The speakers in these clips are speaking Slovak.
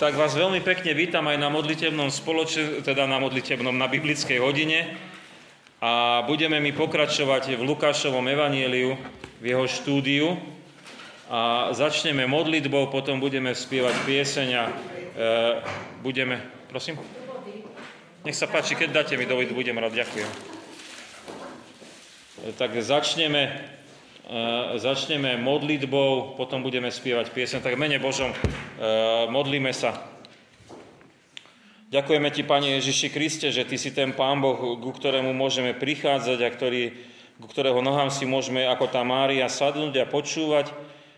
tak vás veľmi pekne vítam aj na modlitebnom spoloče, teda na modlitebnom, na biblickej hodine. A budeme mi pokračovať v Lukášovom evanieliu, v jeho štúdiu. A začneme modlitbou, potom budeme spievať pieseň a e, budeme... Prosím? Nech sa páči, keď dáte mi dovoliť, budem rád, ďakujem. E, tak začneme začneme modlitbou, potom budeme spievať piesň. Tak mene Božom eh, modlíme sa. Ďakujeme Ti, Pane Ježiši Kriste, že Ty si ten Pán Boh, ku ktorému môžeme prichádzať a ktorý, ku ktorého nohám si môžeme ako tá Mária sadnúť a počúvať.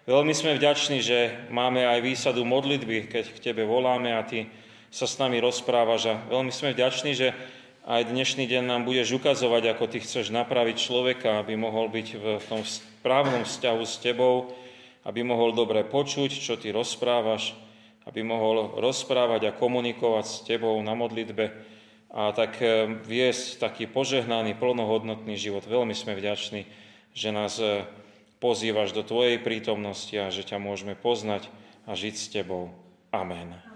Veľmi sme vďační, že máme aj výsadu modlitby, keď k Tebe voláme a Ty sa s nami rozprávaš. A veľmi sme vďační, že aj dnešný deň nám budeš ukazovať, ako Ty chceš napraviť človeka, aby mohol byť v tom správnom vzťahu s tebou, aby mohol dobre počuť, čo ty rozprávaš, aby mohol rozprávať a komunikovať s tebou na modlitbe a tak e, viesť taký požehnaný, plnohodnotný život. Veľmi sme vďační, že nás e, pozývaš do Tvojej prítomnosti a že ťa môžeme poznať a žiť s Tebou. Amen.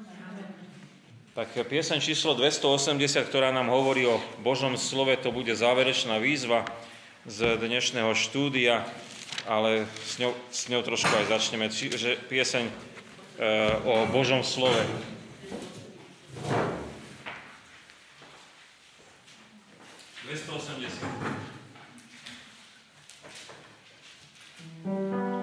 Tak pieseň číslo 280, ktorá nám hovorí o Božom slove, to bude záverečná výzva z dnešného štúdia ale s ňou, s ňou trošku aj začneme. Čiže pieseň e, o Božom slove. Lord.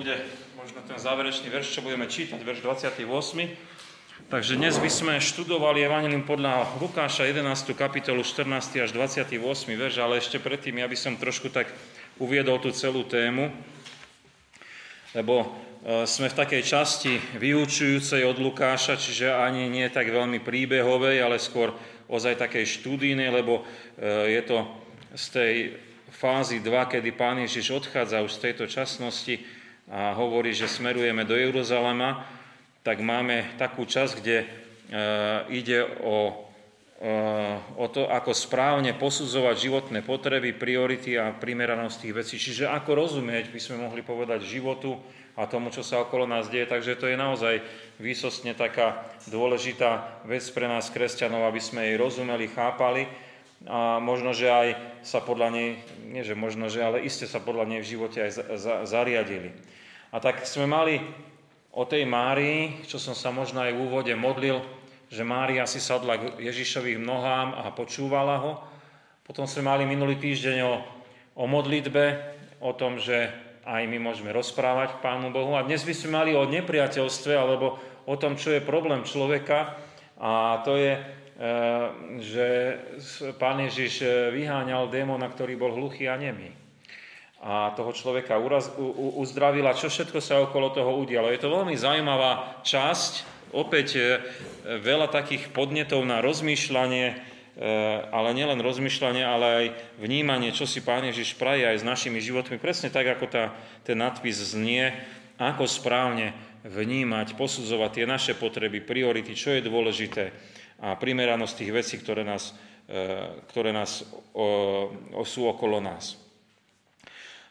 Bude možno ten záverečný verš, čo budeme čítať, verš 28. Takže dnes by sme študovali Evangelium podľa Lukáša 11. kapitolu 14. až 28. verš, ale ešte predtým ja by som trošku tak uviedol tú celú tému, lebo e, sme v takej časti vyučujúcej od Lukáša, čiže ani nie tak veľmi príbehovej, ale skôr ozaj takej štúdijnej, lebo e, je to z tej fázy 2, kedy Pán Ježiš odchádza už z tejto časnosti a hovorí, že smerujeme do Jeruzalema, tak máme takú časť, kde e, ide o, e, o to, ako správne posudzovať životné potreby, priority a primeranosť tých vecí. Čiže ako rozumieť, by sme mohli povedať, životu a tomu, čo sa okolo nás deje. Takže to je naozaj výsostne taká dôležitá vec pre nás, kresťanov, aby sme jej rozumeli, chápali a možno, že aj sa podľa nej, nie že možno, že, ale iste sa podľa nej v živote aj za, za, zariadili. A tak sme mali o tej Márii, čo som sa možno aj v úvode modlil, že Mária si sadla k Ježišových nohám a počúvala ho. Potom sme mali minulý týždeň o, o modlitbe, o tom, že aj my môžeme rozprávať k Pánu Bohu. A dnes by sme mali o nepriateľstve, alebo o tom, čo je problém človeka. A to je Eh, že pán Ježiš eh, vyháňal démona, ktorý bol hluchý a nemý. A toho človeka uraz, u, uzdravil a čo všetko sa okolo toho udialo. Je to veľmi zaujímavá časť, opäť eh, veľa takých podnetov na rozmýšľanie, ale nielen rozmýšľanie, ale aj vnímanie, čo si Pán Ježiš praje aj s našimi životmi. Presne tak, ako tá, ten nadpis znie, ako správne vnímať, posudzovať tie naše potreby, priority, čo je dôležité a primeranosť tých vecí, ktoré, nás, e, ktoré nás o, o, sú okolo nás.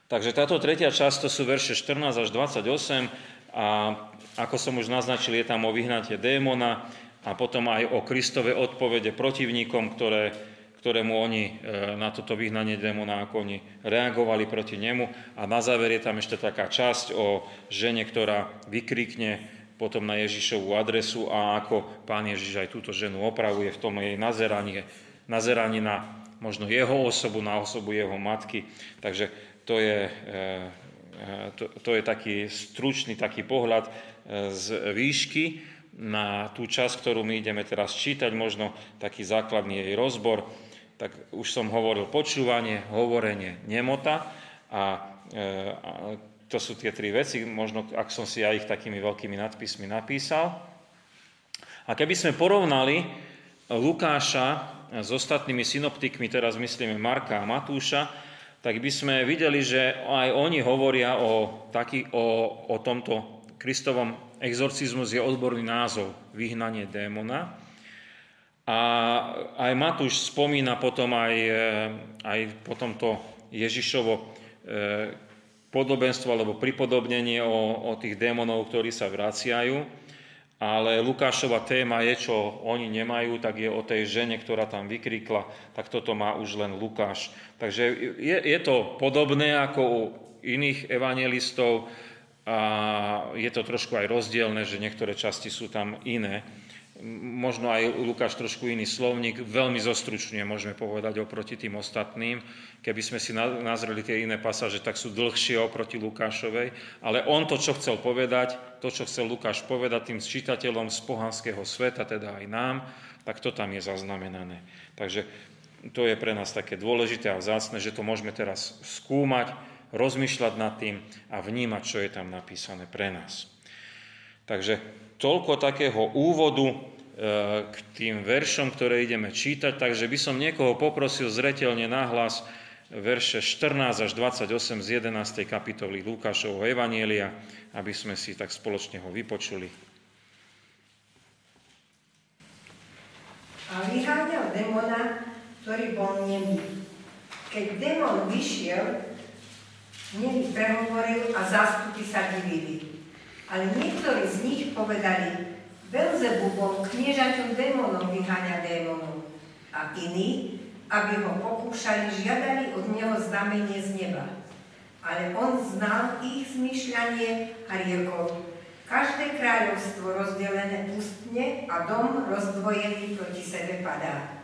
Takže táto tretia časť, to sú verše 14 až 28 a ako som už naznačil, je tam o vyhnatie démona a potom aj o Kristove odpovede protivníkom, ktoré, ktorému oni e, na toto vyhnanie démona, ako oni reagovali proti nemu. A na záver je tam ešte taká časť o žene, ktorá vykrikne potom na Ježišovú adresu a ako pán Ježiš aj túto ženu opravuje v tom jej nazeraní, nazeraní na možno jeho osobu, na osobu jeho matky. Takže to je, e, e, to, to je taký stručný taký pohľad e, z výšky na tú časť, ktorú my ideme teraz čítať, možno taký základný jej rozbor. Tak už som hovoril počúvanie, hovorenie, nemota a, a to sú tie tri veci, možno ak som si ja ich takými veľkými nadpismi napísal. A keby sme porovnali Lukáša s ostatnými synoptikmi, teraz myslíme Marka a Matúša, tak by sme videli, že aj oni hovoria o, taký, o, o tomto Kristovom exorcizmus je odborný názov vyhnanie démona. A aj Matúš spomína potom aj, aj potom to Ježišovo e, podobenstvo alebo pripodobnenie o, o tých démonov, ktorí sa vraciajú. Ale Lukášova téma je, čo oni nemajú, tak je o tej žene, ktorá tam vykrikla, tak toto má už len Lukáš. Takže je, je to podobné ako u iných evangelistov a je to trošku aj rozdielne, že niektoré časti sú tam iné možno aj Lukáš trošku iný slovník, veľmi zostručne môžeme povedať oproti tým ostatným. Keby sme si nazreli tie iné pasáže, tak sú dlhšie oproti Lukášovej, ale on to, čo chcel povedať, to, čo chcel Lukáš povedať tým čitateľom z pohanského sveta, teda aj nám, tak to tam je zaznamenané. Takže to je pre nás také dôležité a vzácne, že to môžeme teraz skúmať, rozmýšľať nad tým a vnímať, čo je tam napísané pre nás. Takže toľko takého úvodu e, k tým veršom, ktoré ideme čítať, takže by som niekoho poprosil zretelne nahlas verše 14 až 28 z 11. kapitoly Lukášovho Evanielia, aby sme si tak spoločne ho vypočuli. A vyháňal demona, ktorý bol nemý. Keď demon vyšiel, nemý prehovoril a zástupy sa divili. Ale niektorí z nich povedali, Belzebubom, kniežaťom démonov vyháňa démonov. A iní, aby ho pokúšali, žiadali od neho znamenie z neba. Ale on znal ich zmyšľanie a riekol, každé kráľovstvo rozdelené pustne a dom rozdvojený proti sebe padá.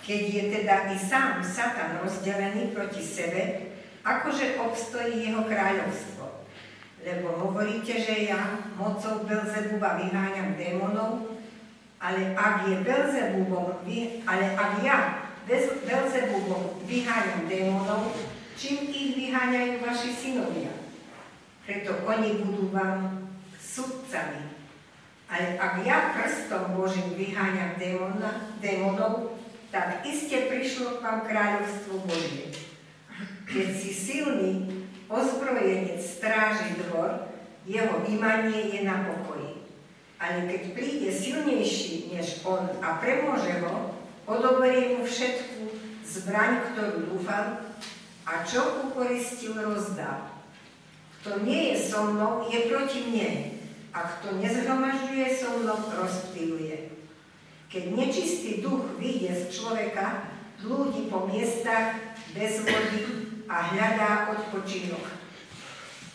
Keď je teda i sám Satan rozdelený proti sebe, akože obstojí jeho kráľovstvo. Lebo hovoríte, že ja mocou Belzebuba vyháňam démonov, ale ak je Belzebubom, ale ak ja Belzebubom vyháňam démonov, čím ich vyháňajú vaši synovia? Preto oni budú vám sudcami. Ale ak ja prstom Božím vyháňam démona, démonov, tak iste prišlo k vám kráľovstvo Božie. Keď si silný ozbrojenec stráži dvor, jeho vymanie je na pokoji. Ale keď príde silnejší než on a premôže ho, odoberie mu všetku zbraň, ktorú dúfal a čo ukoristil rozdá. Kto nie je so mnou, je proti mne a kto nezhromažďuje so mnou, rozptýluje. Keď nečistý duch vyjde z človeka, blúdi po miestach bez vody a hľadá odpočinok.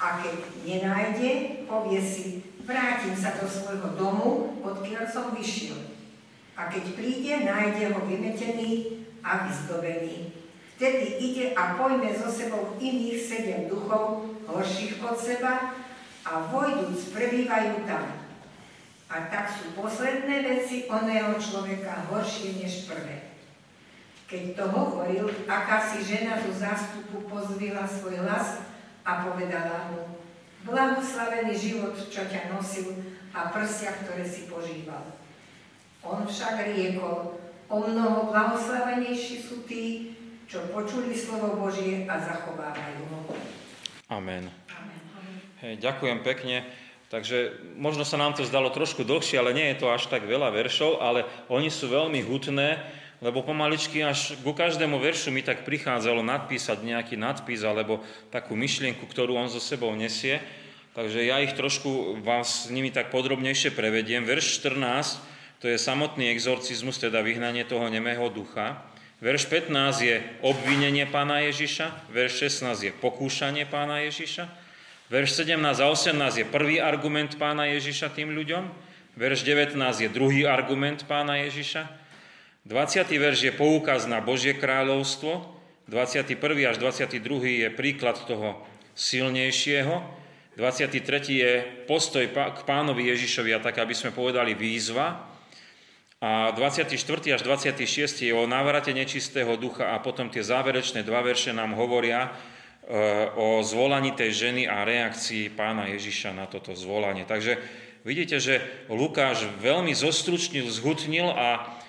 A keď nenájde, povie si, vrátim sa do svojho domu, odkiaľ som vyšiel. A keď príde, nájde ho vymetený a vyzdobený. Vtedy ide a pojme so sebou iných sedem duchov, horších od seba, a vojdúc prebývajú tam. A tak sú posledné veci oného človeka horšie než prvé. Keď to hovoril, akási žena zo zástupu pozvila svoj hlas a povedala mu, blahoslavený život, čo ťa nosil a prsia, ktoré si požíval. On však riekol, o mnoho blahoslavenejší sú tí, čo počuli slovo Božie a zachovávajú ho. Amen. Hej, ďakujem pekne. Takže možno sa nám to zdalo trošku dlhšie, ale nie je to až tak veľa veršov, ale oni sú veľmi hutné, lebo pomaličky až ku každému veršu mi tak prichádzalo nadpísať nejaký nadpis alebo takú myšlienku, ktorú on so sebou nesie. Takže ja ich trošku vás s nimi tak podrobnejšie prevediem. Verš 14, to je samotný exorcizmus, teda vyhnanie toho nemého ducha. Verš 15 je obvinenie pána Ježiša, verš 16 je pokúšanie pána Ježiša, Verš 17 a 18 je prvý argument pána Ježiša tým ľuďom. Verš 19 je druhý argument pána Ježiša. 20. verš je poukaz na Božie kráľovstvo. 21. až 22. je príklad toho silnejšieho. 23. je postoj k pánovi Ježišovi a tak, aby sme povedali výzva. A 24. až 26. je o návrate nečistého ducha a potom tie záverečné dva verše nám hovoria, o zvolaní tej ženy a reakcii pána Ježiša na toto zvolanie. Takže vidíte, že Lukáš veľmi zostručnil, zhutnil a e,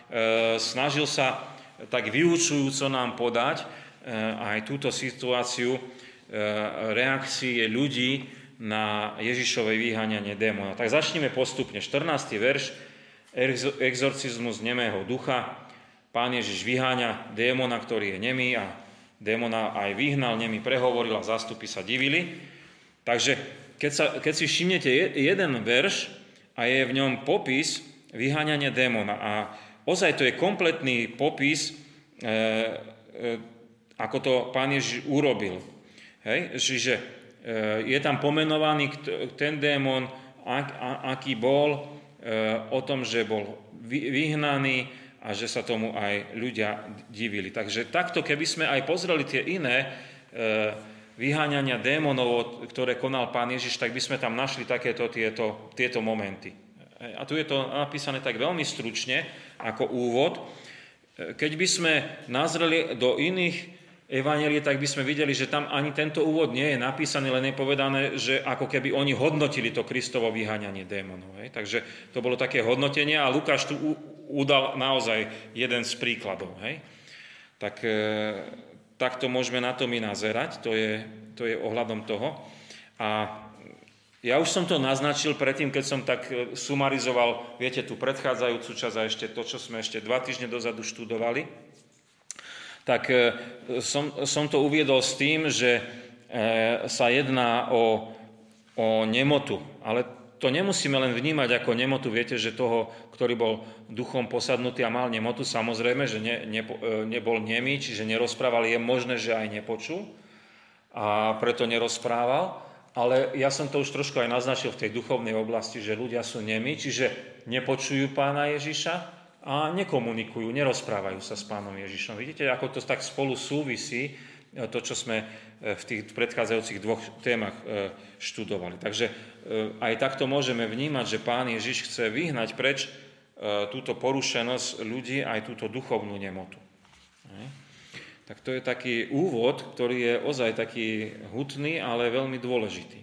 snažil sa tak vyučujúco nám podať e, aj túto situáciu e, reakcie ľudí na Ježišové vyháňanie démona. Tak začneme postupne. 14. verš, exorcizmus nemého ducha. Pán Ježiš vyháňa démona, ktorý je nemý a démona aj vyhnal, nemi prehovoril a zástupy sa divili. Takže keď, sa, keď si všimnete jeden verš a je v ňom popis vyháňania démona a ozaj to je kompletný popis, e, e, ako to pán Ježiš urobil. Hej? Čiže e, je tam pomenovaný ten démon, aký bol, o tom, že bol vyhnaný, a že sa tomu aj ľudia divili. Takže takto, keby sme aj pozreli tie iné vyháňania démonov, ktoré konal pán Ježiš, tak by sme tam našli takéto tieto, tieto momenty. A tu je to napísané tak veľmi stručne, ako úvod. E, keď by sme nazreli do iných evanelie, tak by sme videli, že tam ani tento úvod nie je napísaný, len je povedané, že ako keby oni hodnotili to Kristovo vyháňanie démonov. Hej. Takže to bolo také hodnotenie a Lukáš tu udal naozaj jeden z príkladov. Hej. Tak e, takto môžeme na to my nazerať, to je, to je ohľadom toho. A ja už som to naznačil predtým, keď som tak e, sumarizoval, viete, tú predchádzajúcu časť a ešte to, čo sme ešte dva týždne dozadu študovali tak e, som, som to uviedol s tým, že e, sa jedná o, o nemotu. Ale to nemusíme len vnímať ako nemotu. Viete, že toho, ktorý bol duchom posadnutý a mal nemotu, samozrejme, že ne, ne, nebol nemý, čiže nerozprával, je možné, že aj nepočul a preto nerozprával. Ale ja som to už trošku aj naznačil v tej duchovnej oblasti, že ľudia sú nemí, čiže nepočujú pána Ježiša, a nekomunikujú, nerozprávajú sa s pánom Ježišom. Vidíte, ako to tak spolu súvisí, to, čo sme v tých predchádzajúcich dvoch témach študovali. Takže aj takto môžeme vnímať, že Pán Ježiš chce vyhnať preč túto porušenosť ľudí, aj túto duchovnú nemotu. Tak to je taký úvod, ktorý je ozaj taký hutný, ale veľmi dôležitý.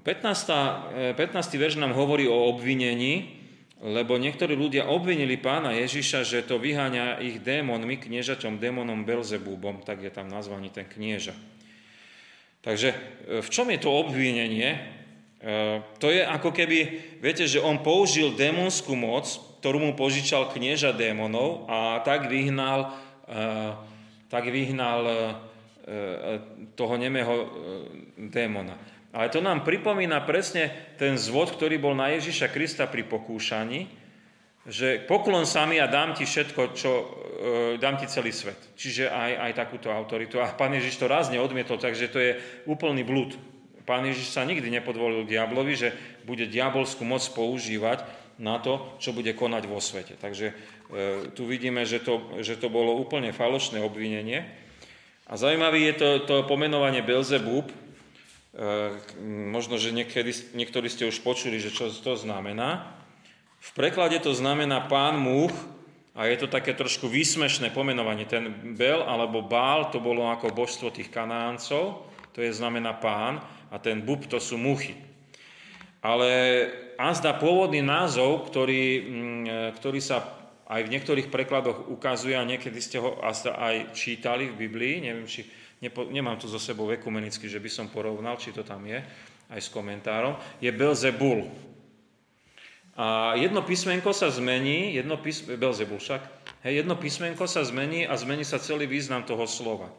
15. 15. verš nám hovorí o obvinení, lebo niektorí ľudia obvinili pána Ježiša, že to vyháňa ich démonmi, kniežaťom, démonom Belzebúbom, tak je tam nazvaný ten knieža. Takže v čom je to obvinenie? E, to je ako keby, viete, že on použil démonskú moc, ktorú mu požičal knieža démonov a tak vyhnal, tak vyhnal e, toho nemého démona. Ale to nám pripomína presne ten zvod, ktorý bol na Ježiša Krista pri pokúšaní, že poklon sa mi a dám ti všetko, čo, dám ti celý svet. Čiže aj, aj takúto autoritu. A pán Ježiš to rázne odmietol, takže to je úplný blúd. Pán Ježiš sa nikdy nepodvolil diablovi, že bude diabolskú moc používať na to, čo bude konať vo svete. Takže e, tu vidíme, že to, že to bolo úplne falošné obvinenie. A zaujímavé je to, to pomenovanie Belzebub. E, možno, že niekedy, niektorí ste už počuli, že čo to znamená. V preklade to znamená pán múch a je to také trošku výsmešné pomenovanie. Ten Bel alebo Bál to bolo ako božstvo tých kanáncov, to je znamená pán a ten bub to sú muchy. Ale azda pôvodný názov, ktorý, mm, e, ktorý sa aj v niektorých prekladoch ukazuje a niekedy ste ho aj čítali v Biblii, neviem, či nepo, nemám tu zo sebou ekumenicky, že by som porovnal, či to tam je, aj s komentárom, je Belzebul. A jedno písmenko sa zmení, jedno písmenko, Belzebul však, hej, jedno písmenko sa zmení a zmení sa celý význam toho slova.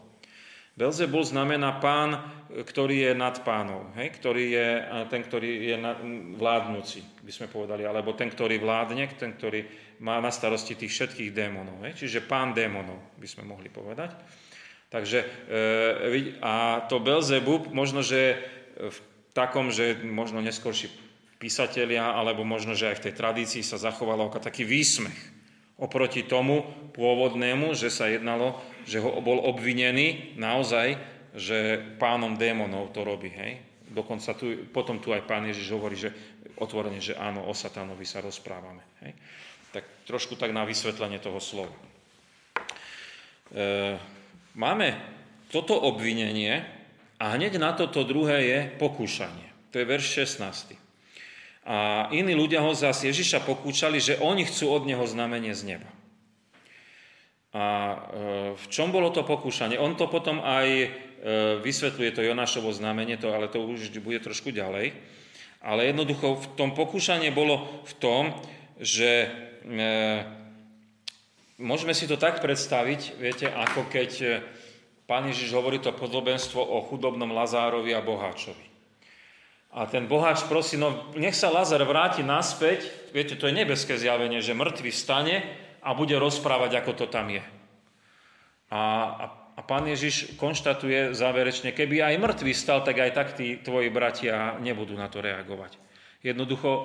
Belzebul znamená pán, ktorý je nad pánov, hej? ktorý je ten, ktorý je vládnúci, by sme povedali, alebo ten, ktorý vládne, ten, ktorý má na starosti tých všetkých démonov. Hej? Čiže pán démonov, by sme mohli povedať. Takže, e, a to Belzebub, možno, že v takom, že možno neskôrší písatelia, alebo možno, že aj v tej tradícii sa zachovalo ako taký výsmech oproti tomu pôvodnému, že sa jednalo že ho bol obvinený naozaj, že pánom démonov to robí. Hej? Dokonca tu, potom tu aj pán Ježiš hovorí, že otvorene, že áno, o satánovi sa rozprávame. Hej? Tak trošku tak na vysvetlenie toho slova. E, máme toto obvinenie a hneď na toto druhé je pokúšanie. To je verš 16. A iní ľudia ho zase Ježiša pokúšali, že oni chcú od neho znamenie z neba. A e, v čom bolo to pokúšanie? On to potom aj e, vysvetľuje, to Jonášovo znamenie, to, ale to už bude trošku ďalej. Ale jednoducho v tom pokúšanie bolo v tom, že e, môžeme si to tak predstaviť, viete, ako keď pán Ježiš hovorí to podobenstvo o chudobnom Lazárovi a boháčovi. A ten boháč prosí, no nech sa Lazar vráti naspäť, viete, to je nebeské zjavenie, že mŕtvy vstane a bude rozprávať, ako to tam je. A, a, a pán Ježiš konštatuje záverečne, keby aj mŕtvy stal, tak aj tak tí tvoji bratia nebudú na to reagovať. Jednoducho, e,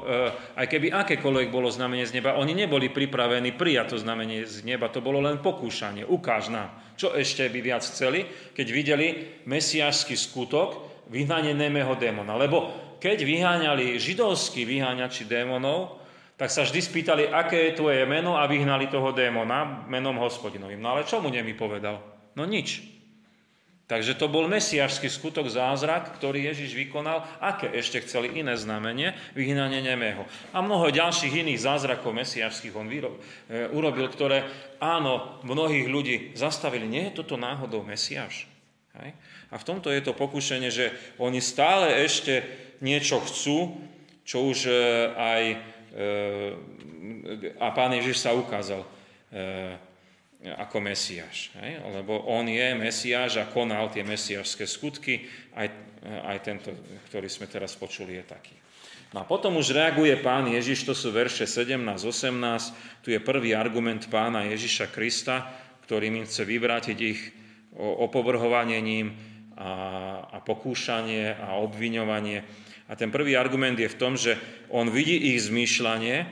aj keby akékoľvek bolo znamenie z neba, oni neboli pripravení prijať to znamenie z neba, to bolo len pokúšanie. Ukáž nám, čo ešte by viac chceli, keď videli mesiášsky skutok, vyhnanie nemého démona. Lebo keď vyháňali židovskí vyháňači démonov, tak sa vždy spýtali, aké je tvoje meno a vyhnali toho démona menom hospodinovým. No ale čo mu nemi povedal? No nič. Takže to bol mesiašský skutok zázrak, ktorý Ježiš vykonal. Aké ešte chceli iné znamenie? Vyhnanie nemého. A mnoho ďalších iných zázrakov mesiašských on vyrob, e, urobil, ktoré áno, mnohých ľudí zastavili. Nie je toto náhodou Mesiaš? Hej? A v tomto je to pokušenie, že oni stále ešte niečo chcú, čo už e, aj a pán Ježiš sa ukázal ako Mesiáš. Lebo on je Mesiáš a konal tie mesiášské skutky, aj, aj tento, ktorý sme teraz počuli, je taký. No a potom už reaguje pán Ježiš, to sú verše 17-18, tu je prvý argument pána Ježiša Krista, ktorým im chce vyvrátiť ich opovrhovanie ním a, a pokúšanie a obviňovanie. A ten prvý argument je v tom, že on vidí ich zmýšľanie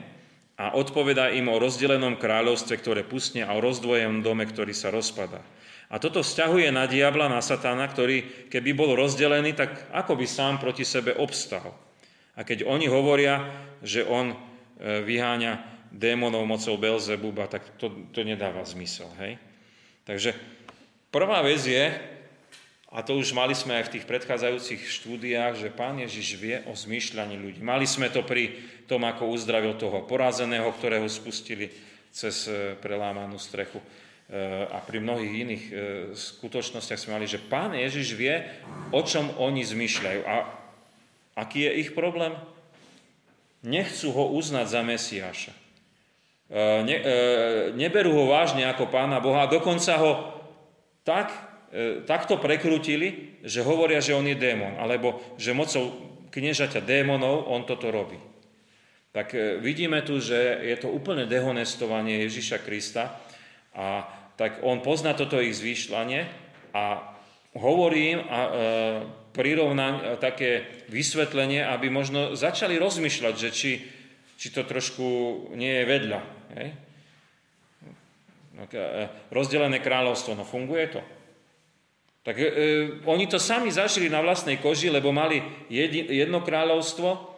a odpovedá im o rozdelenom kráľovstve, ktoré pustne a o rozdvojenom dome, ktorý sa rozpada. A toto vzťahuje na diabla, na satána, ktorý keby bol rozdelený, tak ako by sám proti sebe obstal. A keď oni hovoria, že on e, vyháňa démonov mocou Belzebuba, tak to, to nedáva zmysel. Hej? Takže prvá vec je, a to už mali sme aj v tých predchádzajúcich štúdiách, že Pán Ježiš vie o zmýšľaní ľudí. Mali sme to pri tom, ako uzdravil toho porazeného, ktorého spustili cez e, prelámanú strechu. Eh, a pri mnohých iných eh, skutočnostiach sme mali, že Pán Ježiš vie, o čom oni zmyšľajú. A aký je ich problém? Nechcú ho uznať za Mesiáša. Ne, neberú ho vážne ako Pána Boha dokonca ho tak, takto prekrútili, že hovoria, že on je démon, alebo že mocou kniežaťa démonov on toto robí. Tak vidíme tu, že je to úplne dehonestovanie Ježiša Krista a tak on pozná toto ich zvýšľanie a hovorím a e, prirovnám e, také vysvetlenie, aby možno začali rozmýšľať, že či, či to trošku nie je vedľa. Hej? No, e, rozdelené kráľovstvo, no funguje to? Tak e, oni to sami zažili na vlastnej koži, lebo mali jedno kráľovstvo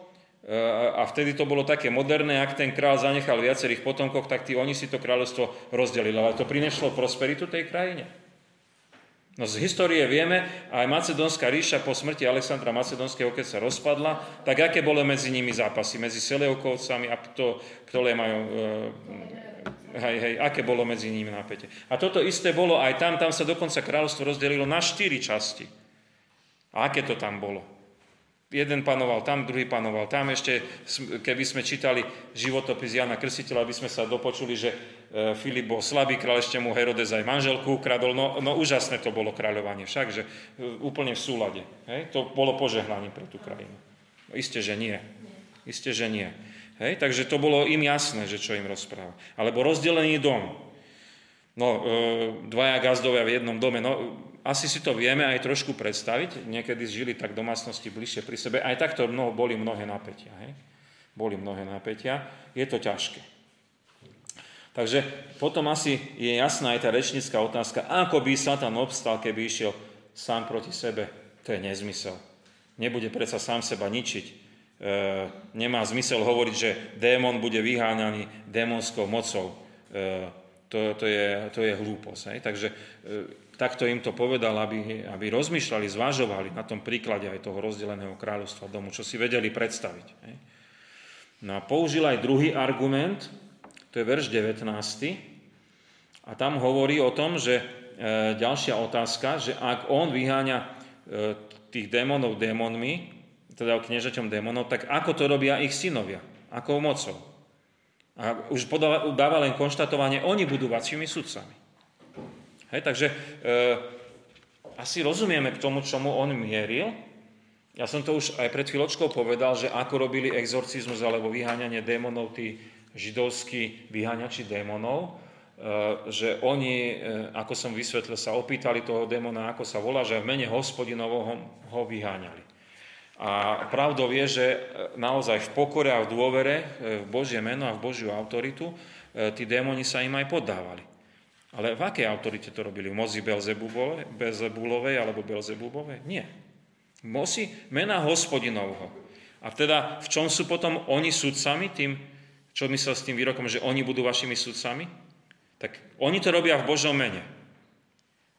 a vtedy to bolo také moderné, ak ten král zanechal viacerých potomkov, tak tí, oni si to kráľovstvo rozdelili. Ale to prinešlo prosperitu tej krajine. No z histórie vieme, aj Macedónska ríša po smrti Alexandra Macedónskeho, keď sa rozpadla, tak aké bolo medzi nimi zápasy? Medzi Seleukovcami a to, ktoré majú... E, hej, hej, aké bolo medzi nimi napätie. A toto isté bolo aj tam, tam sa dokonca kráľovstvo rozdelilo na štyri časti. A aké to tam bolo? Jeden panoval tam, druhý panoval tam. Ešte, keby sme čítali životopis Jana Krstiteľa, aby sme sa dopočuli, že e, Filip bol slabý kráľ, ešte mu Herodes aj manželku ukradol. No, no úžasné to bolo kráľovanie však, že e, úplne v súlade. Hej? To bolo požehnanie pre tú krajinu. No, isté, že nie. Isté, že nie. Hej? Takže to bolo im jasné, že čo im rozpráva. Alebo rozdelený dom. No, e, dvaja gazdovia v jednom dome. No, asi si to vieme aj trošku predstaviť. Niekedy žili tak domácnosti bližšie pri sebe. Aj takto mnoho, boli mnohé napätia. Hej? Boli mnohé napätia. Je to ťažké. Takže potom asi je jasná aj tá rečnická otázka, ako by Satan obstal, keby išiel sám proti sebe. To je nezmysel. Nebude predsa sám seba ničiť. E, nemá zmysel hovoriť, že démon bude vyháňaný démonskou mocou. E, to, to, je, to je hlúposť. Hej? Takže e, takto im to povedal, aby, aby rozmýšľali, zvažovali na tom príklade aj toho rozdeleného kráľovstva domu, čo si vedeli predstaviť. Hej. No a použil aj druhý argument, to je verš 19. A tam hovorí o tom, že e, ďalšia otázka, že ak on vyháňa e, tých démonov démonmi, teda kniežaťom démonov, tak ako to robia ich synovia? Akou mocou? A už podáva, dáva len konštatovanie, oni budú vašimi sudcami. Hej, takže e, asi rozumieme k tomu, čomu on mieril. Ja som to už aj pred chvíľočkou povedal, že ako robili exorcizmus alebo vyháňanie démonov, tí židovskí vyháňači démonov, e, že oni, e, ako som vysvetlil, sa opýtali toho démona, ako sa volá, že v mene hospodinovo ho, ho vyháňali. A pravdou je, že e, naozaj v pokore a v dôvere e, v Božie meno a v Božiu autoritu e, tí démoni sa im aj poddávali. Ale v akej autorite to robili? V mozi Belzebulovej alebo Belzebubovej? Nie. V moci mena hospodinovho. A teda v čom sú potom oni sudcami, tým, čo myslel s tým výrokom, že oni budú vašimi sudcami? Tak oni to robia v Božom mene.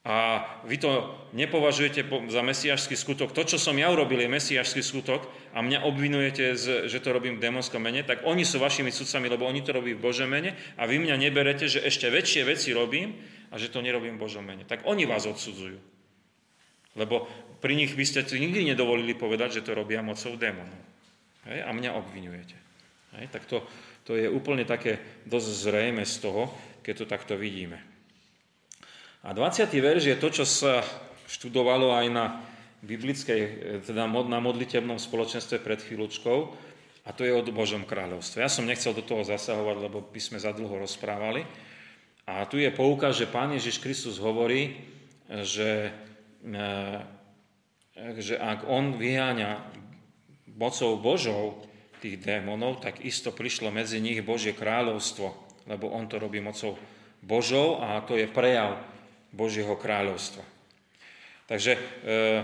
A vy to nepovažujete za mesiašský skutok. To, čo som ja urobil, je mesiašský skutok a mňa obvinujete, že to robím v démonskom mene, tak oni sú vašimi sudcami, lebo oni to robí v Božom mene a vy mňa neberete, že ešte väčšie veci robím a že to nerobím v Božom mene. Tak oni vás odsudzujú. Lebo pri nich by ste nikdy nedovolili povedať, že to robia mocou démonov. Hej? A mňa obvinujete. Hej? Tak to, to je úplne také dosť zrejme z toho, keď to takto vidíme. A 20. verš je to, čo sa študovalo aj na biblickej, teda na modlitebnom spoločenstve pred chvíľočkou, a to je o Božom kráľovstve. Ja som nechcel do toho zasahovať, lebo by sme za dlho rozprávali. A tu je poukaz, že Pán Ježiš Kristus hovorí, že, e, že ak On vyháňa mocou Božou tých démonov, tak isto prišlo medzi nich Božie kráľovstvo, lebo On to robí mocou Božou a to je prejav Božieho kráľovstva. Takže e, e,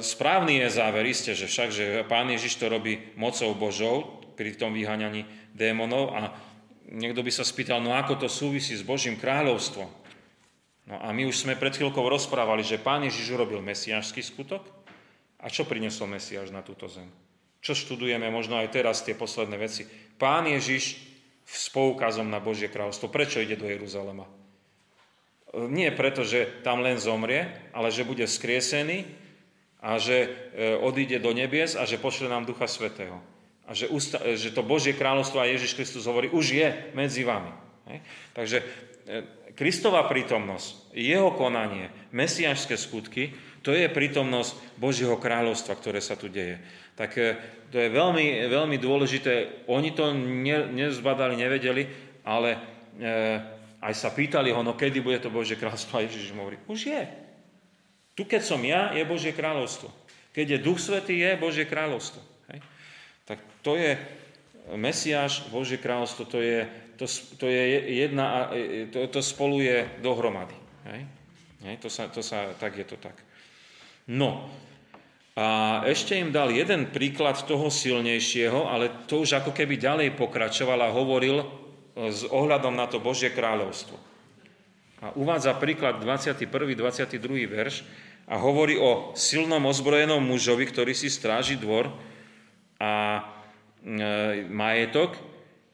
správny je záver, isté, že však, že Pán Ježiš to robí mocou Božou pri tom vyháňaní démonov a niekto by sa spýtal, no ako to súvisí s Božím kráľovstvom? No a my už sme pred chvíľkou rozprávali, že Pán Ježiš urobil mesiášsky skutok a čo priniesol Mesiáš na túto zem? Čo študujeme možno aj teraz tie posledné veci? Pán Ježiš s poukazom na Božie kráľovstvo. Prečo ide do Jeruzalema? Nie preto, že tam len zomrie, ale že bude skriesený a že e, odíde do nebies a že pošle nám Ducha Svetého. A že, usta- že to Božie kráľovstvo a Ježiš Kristus hovorí, už je medzi vami. Hej? Takže e, Kristova prítomnosť, jeho konanie, mesiašské skutky, to je prítomnosť Božieho kráľovstva, ktoré sa tu deje. Tak e, to je veľmi, veľmi dôležité. Oni to ne, nezbadali, nevedeli, ale e, aj sa pýtali ho, no kedy bude to Božie kráľovstvo? A Ježiš mu hovorí, už je. Tu, keď som ja, je Božie kráľovstvo. Keď je Duch Svetý, je Božie kráľovstvo. Hej? Tak to je Mesiáš, Božie kráľovstvo, to je, to, to je jedna, to, to spolu je dohromady. Hej? Hej? To, sa, to sa, tak je to tak. No, a ešte im dal jeden príklad toho silnejšieho, ale to už ako keby ďalej pokračoval a hovoril s ohľadom na to Božie kráľovstvo. A uvádza príklad 21. 22. verš a hovorí o silnom ozbrojenom mužovi, ktorý si stráži dvor a e, majetok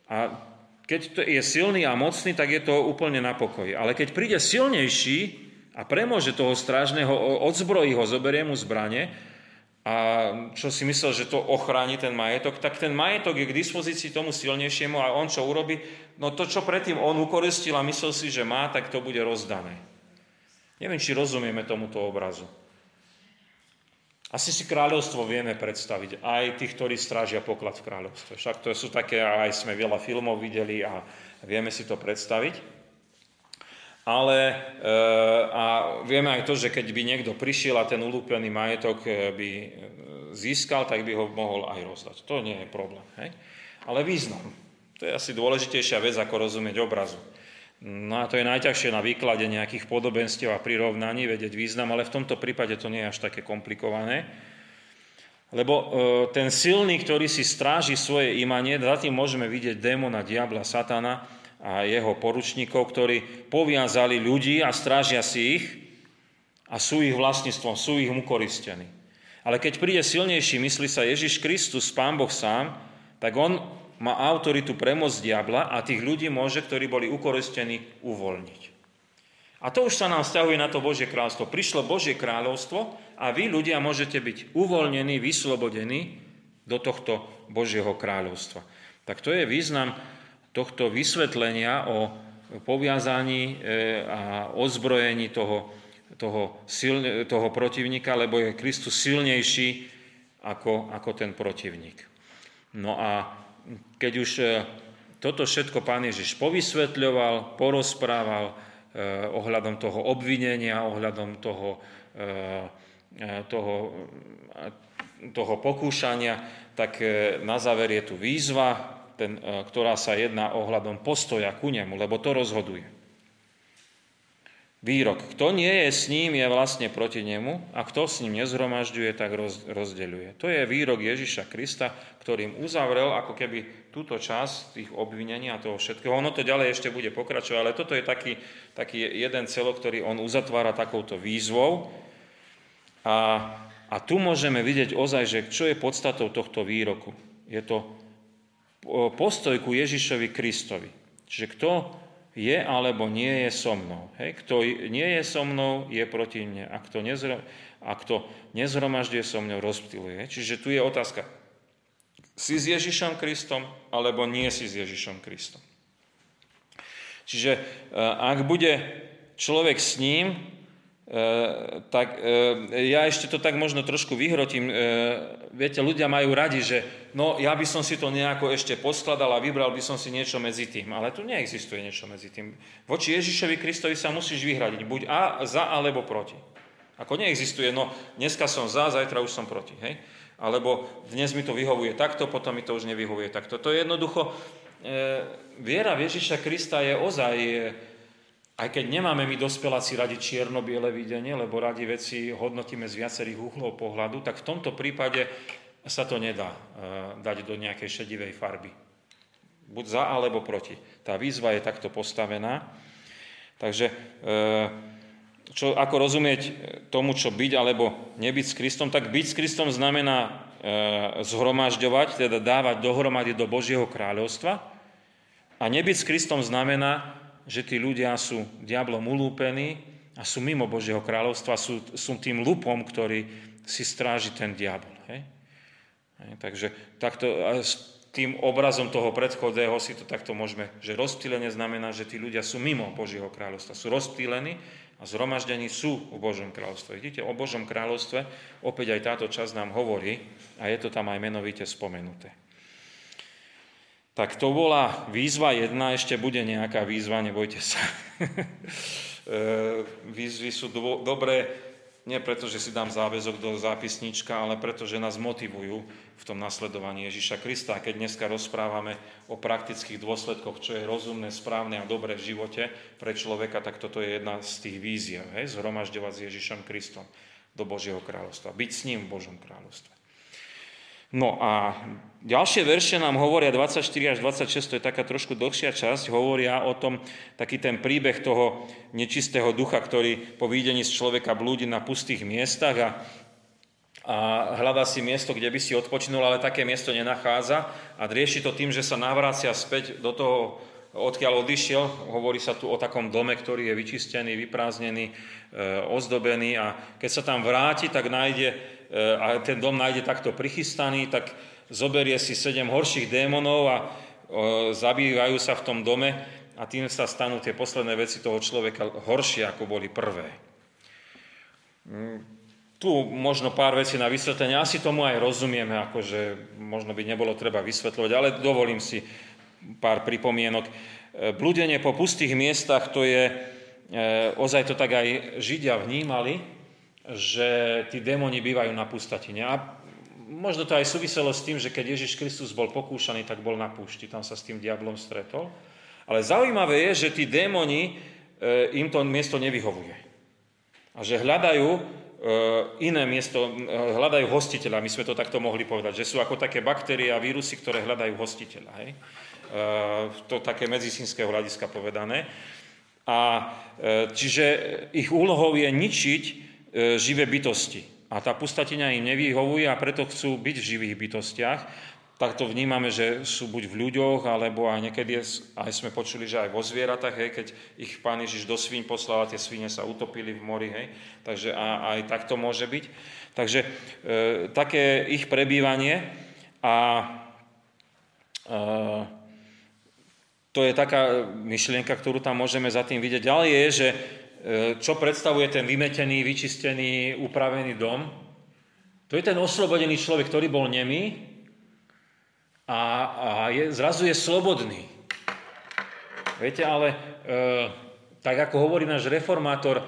a keď to je silný a mocný, tak je to úplne na pokoji. Ale keď príde silnejší a premôže toho strážneho, odzbrojí ho, zoberie mu zbranie, a čo si myslel, že to ochráni ten majetok, tak ten majetok je k dispozícii tomu silnejšiemu a on čo urobí? No to, čo predtým on ukoristil a myslel si, že má, tak to bude rozdané. Neviem, či rozumieme tomuto obrazu. Asi si kráľovstvo vieme predstaviť, aj tých, ktorí strážia poklad v kráľovstve. Však to sú také, aj sme veľa filmov videli a vieme si to predstaviť. Ale e, a vieme aj to, že keď by niekto prišiel a ten ulúpený majetok e, by e, získal, tak by ho mohol aj rozdať. To nie je problém. Hej? Ale význam. To je asi dôležitejšia vec, ako rozumieť obrazu. No a to je najťažšie na výklade nejakých podobenstiev a prirovnaní, vedieť význam, ale v tomto prípade to nie je až také komplikované. Lebo ten silný, ktorý si stráži svoje imanie, za tým môžeme vidieť démona, diabla, satana, a jeho poručníkov, ktorí poviazali ľudí a strážia si ich a sú ich vlastníctvom, sú ich ukoristení. Ale keď príde silnejší, myslí sa Ježiš Kristus, Pán Boh sám, tak on má autoritu premôcť diabla a tých ľudí môže, ktorí boli ukoristení, uvoľniť. A to už sa nám vzťahuje na to Božie kráľovstvo. Prišlo Božie kráľovstvo a vy ľudia môžete byť uvoľnení, vyslobodení do tohto Božieho kráľovstva. Tak to je význam tohto vysvetlenia o poviazaní e, a ozbrojení toho, toho, silne, toho protivníka, lebo je Kristus silnejší ako, ako ten protivník. No a keď už e, toto všetko pán Ježiš povysvetľoval, porozprával eh, ohľadom toho obvinenia, ohľadom toho, eh, toho, toho pokúšania, tak eh, na záver je tu výzva, ten, e, ktorá sa jedná ohľadom postoja ku nemu, lebo to rozhoduje. Výrok, kto nie je s ním, je vlastne proti nemu a kto s ním nezhromažďuje, tak roz, rozdeľuje. To je výrok Ježiša Krista, ktorým uzavrel ako keby túto časť tých obvinení a toho všetkého. Ono to ďalej ešte bude pokračovať, ale toto je taký, taký jeden celok, ktorý on uzatvára takouto výzvou. A, a tu môžeme vidieť ozaj, že čo je podstatou tohto výroku. Je to postoj ku Ježišovi Kristovi. Čiže kto je alebo nie je so mnou. Hej? Kto nie je so mnou, je proti mne. A kto, nezro, a kto nezhromažďuje so mnou, rozptiluje. Čiže tu je otázka. Si s Ježišom Kristom, alebo nie si s Ježišom Kristom. Čiže e, ak bude človek s ním, E, tak e, ja ešte to tak možno trošku vyhrotím. E, viete, ľudia majú radi, že no ja by som si to nejako ešte poskladal a vybral by som si niečo medzi tým. Ale tu neexistuje niečo medzi tým. Voči Ježišovi Kristovi sa musíš vyhradiť. Buď a, za alebo proti. Ako neexistuje, no dneska som za, zajtra už som proti. Hej? Alebo dnes mi to vyhovuje takto, potom mi to už nevyhovuje takto. To je jednoducho, e, viera v Ježiša Krista je ozaj... E, Aj keď nemáme my dospeláci radi čierno-biele videnie, lebo radi veci hodnotíme z viacerých uhlov pohľadu, tak v tomto prípade sa to nedá e, dať do nejakej šedivej farby. Buď za alebo proti. Tá výzva je takto postavená. Takže e, čo, ako rozumieť tomu, čo byť alebo nebyť s Kristom, tak byť s Kristom znamená zhromažďovať, teda dávať dohromady do Božieho kráľovstva. A nebyť s Kristom znamená že tí ľudia sú diablom ulúpení a sú mimo Božieho kráľovstva, sú, sú tým lupom, ktorý si stráži ten diabol. Hej? Hej, takže takto, s tým obrazom toho predchodného si to takto môžeme, že rozptýlenie znamená, že tí ľudia sú mimo Božieho kráľovstva, sú rozptýlení a zhromaždení sú v Božom kráľovstve. Vidíte, o Božom kráľovstve opäť aj táto časť nám hovorí a je to tam aj menovite spomenuté. Tak to bola výzva jedna, ešte bude nejaká výzva, nebojte sa. E, výzvy sú do, dobré, nie preto, že si dám záväzok do zápisnička, ale preto, že nás motivujú v tom nasledovaní Ježiša Krista. Keď dneska rozprávame o praktických dôsledkoch, čo je rozumné, správne a dobré v živote pre človeka, tak toto je jedna z tých víziev, hej? zhromažďovať s Ježišom Kristom do Božieho kráľovstva, byť s ním v Božom kráľovstve. No a ďalšie verše nám hovoria, 24 až 26, to je taká trošku dlhšia časť, hovoria o tom, taký ten príbeh toho nečistého ducha, ktorý po výdení z človeka blúdi na pustých miestach a, a hľadá si miesto, kde by si odpočinul, ale také miesto nenachádza a rieši to tým, že sa navrácia späť do toho, odkiaľ odišiel. Hovorí sa tu o takom dome, ktorý je vyčistený, vyprázdnený, e, ozdobený a keď sa tam vráti, tak nájde a ten dom nájde takto prichystaný, tak zoberie si sedem horších démonov a zabývajú sa v tom dome a tým sa stanú tie posledné veci toho človeka horšie, ako boli prvé. Mm, tu možno pár vecí na vysvetlenie, asi tomu aj rozumieme, akože možno by nebolo treba vysvetľovať, ale dovolím si pár pripomienok. E, blúdenie po pustých miestach, to je, e, ozaj to tak aj Židia vnímali, že tí démoni bývajú na pustatine. A možno to aj súviselo s tým, že keď Ježiš Kristus bol pokúšaný, tak bol na púšti, tam sa s tým diablom stretol. Ale zaujímavé je, že tí démoni, e, im to miesto nevyhovuje. A že hľadajú e, iné miesto, e, hľadajú hostiteľa, my sme to takto mohli povedať, že sú ako také baktérie a vírusy, ktoré hľadajú hostiteľa. Hej? To také medicínskeho hľadiska povedané. A čiže ich úlohou je ničiť E, živé bytosti. A tá pustatina im nevyhovuje a preto chcú byť v živých bytostiach. Tak to vnímame, že sú buď v ľuďoch, alebo aj niekedy, aj sme počuli, že aj vo zvieratách, hej, keď ich pán Ježiš do svíň poslal a tie svíne sa utopili v mori, hej, takže a, aj tak to môže byť. Takže e, také ich prebývanie a e, to je taká myšlienka, ktorú tam môžeme za tým vidieť. Ďalej je, že E, čo predstavuje ten vymetený, vyčistený, upravený dom. To je ten oslobodený človek, ktorý bol nemý a, a je, zrazu je slobodný. Viete, ale e, tak ako hovorí náš reformátor, e,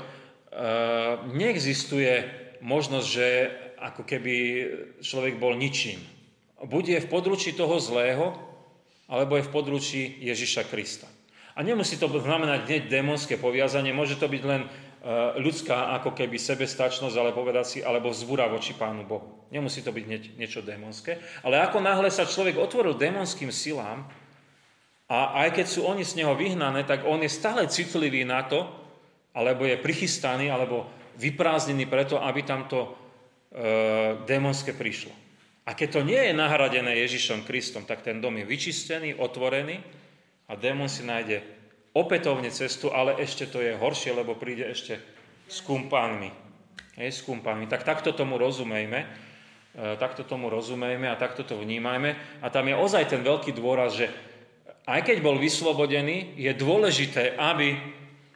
neexistuje možnosť, že ako keby človek bol ničím. Buď je v područí toho zlého, alebo je v područí Ježiša Krista. A nemusí to znamenať hneď démonské poviazanie, môže to byť len e, ľudská ako keby sebestačnosť, ale povedať si, alebo vzbúra voči Pánu Bohu. Nemusí to byť hneď niečo démonské. Ale ako náhle sa človek otvoril démonským silám, a aj keď sú oni z neho vyhnané, tak on je stále citlivý na to, alebo je prichystaný, alebo vyprázdnený preto, aby tam to e, démonské prišlo. A keď to nie je nahradené Ježišom Kristom, tak ten dom je vyčistený, otvorený a démon si nájde opätovne cestu, ale ešte to je horšie, lebo príde ešte s kumpánmi. Hej, s kumpánmi. Tak takto tomu rozumejme, e, takto tomu rozumejme a takto to vnímajme. A tam je ozaj ten veľký dôraz, že aj keď bol vyslobodený, je dôležité, aby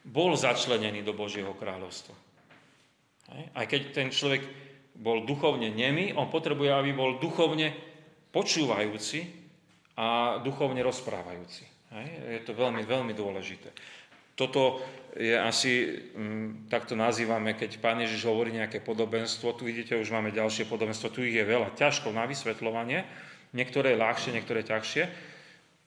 bol začlenený do Božieho kráľovstva. Hej. Aj keď ten človek bol duchovne nemý, on potrebuje, aby bol duchovne počúvajúci a duchovne rozprávajúci. Je to veľmi, veľmi dôležité. Toto je asi, mm, takto nazývame, keď Pán Ježiš hovorí nejaké podobenstvo, tu vidíte, už máme ďalšie podobenstvo, tu ich je veľa, ťažko na vysvetľovanie, niektoré ľahšie, niektoré ťažšie.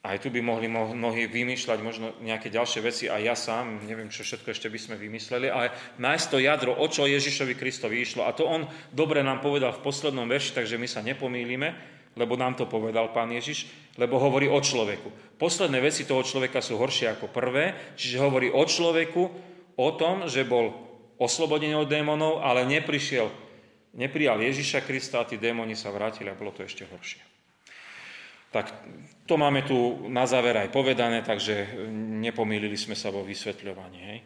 Aj tu by mohli mnohí vymýšľať možno nejaké ďalšie veci, a ja sám, neviem, čo všetko ešte by sme vymysleli, ale nájsť to jadro, o čo Ježišovi Kristovi išlo. A to on dobre nám povedal v poslednom verši, takže my sa nepomýlime, lebo nám to povedal pán Ježiš, lebo hovorí o človeku. Posledné veci toho človeka sú horšie ako prvé, čiže hovorí o človeku, o tom, že bol oslobodený od démonov, ale neprišiel, neprijal Ježiša Krista a tí démoni sa vrátili a bolo to ešte horšie. Tak to máme tu na záver aj povedané, takže nepomýlili sme sa vo vysvetľovaní. Hej.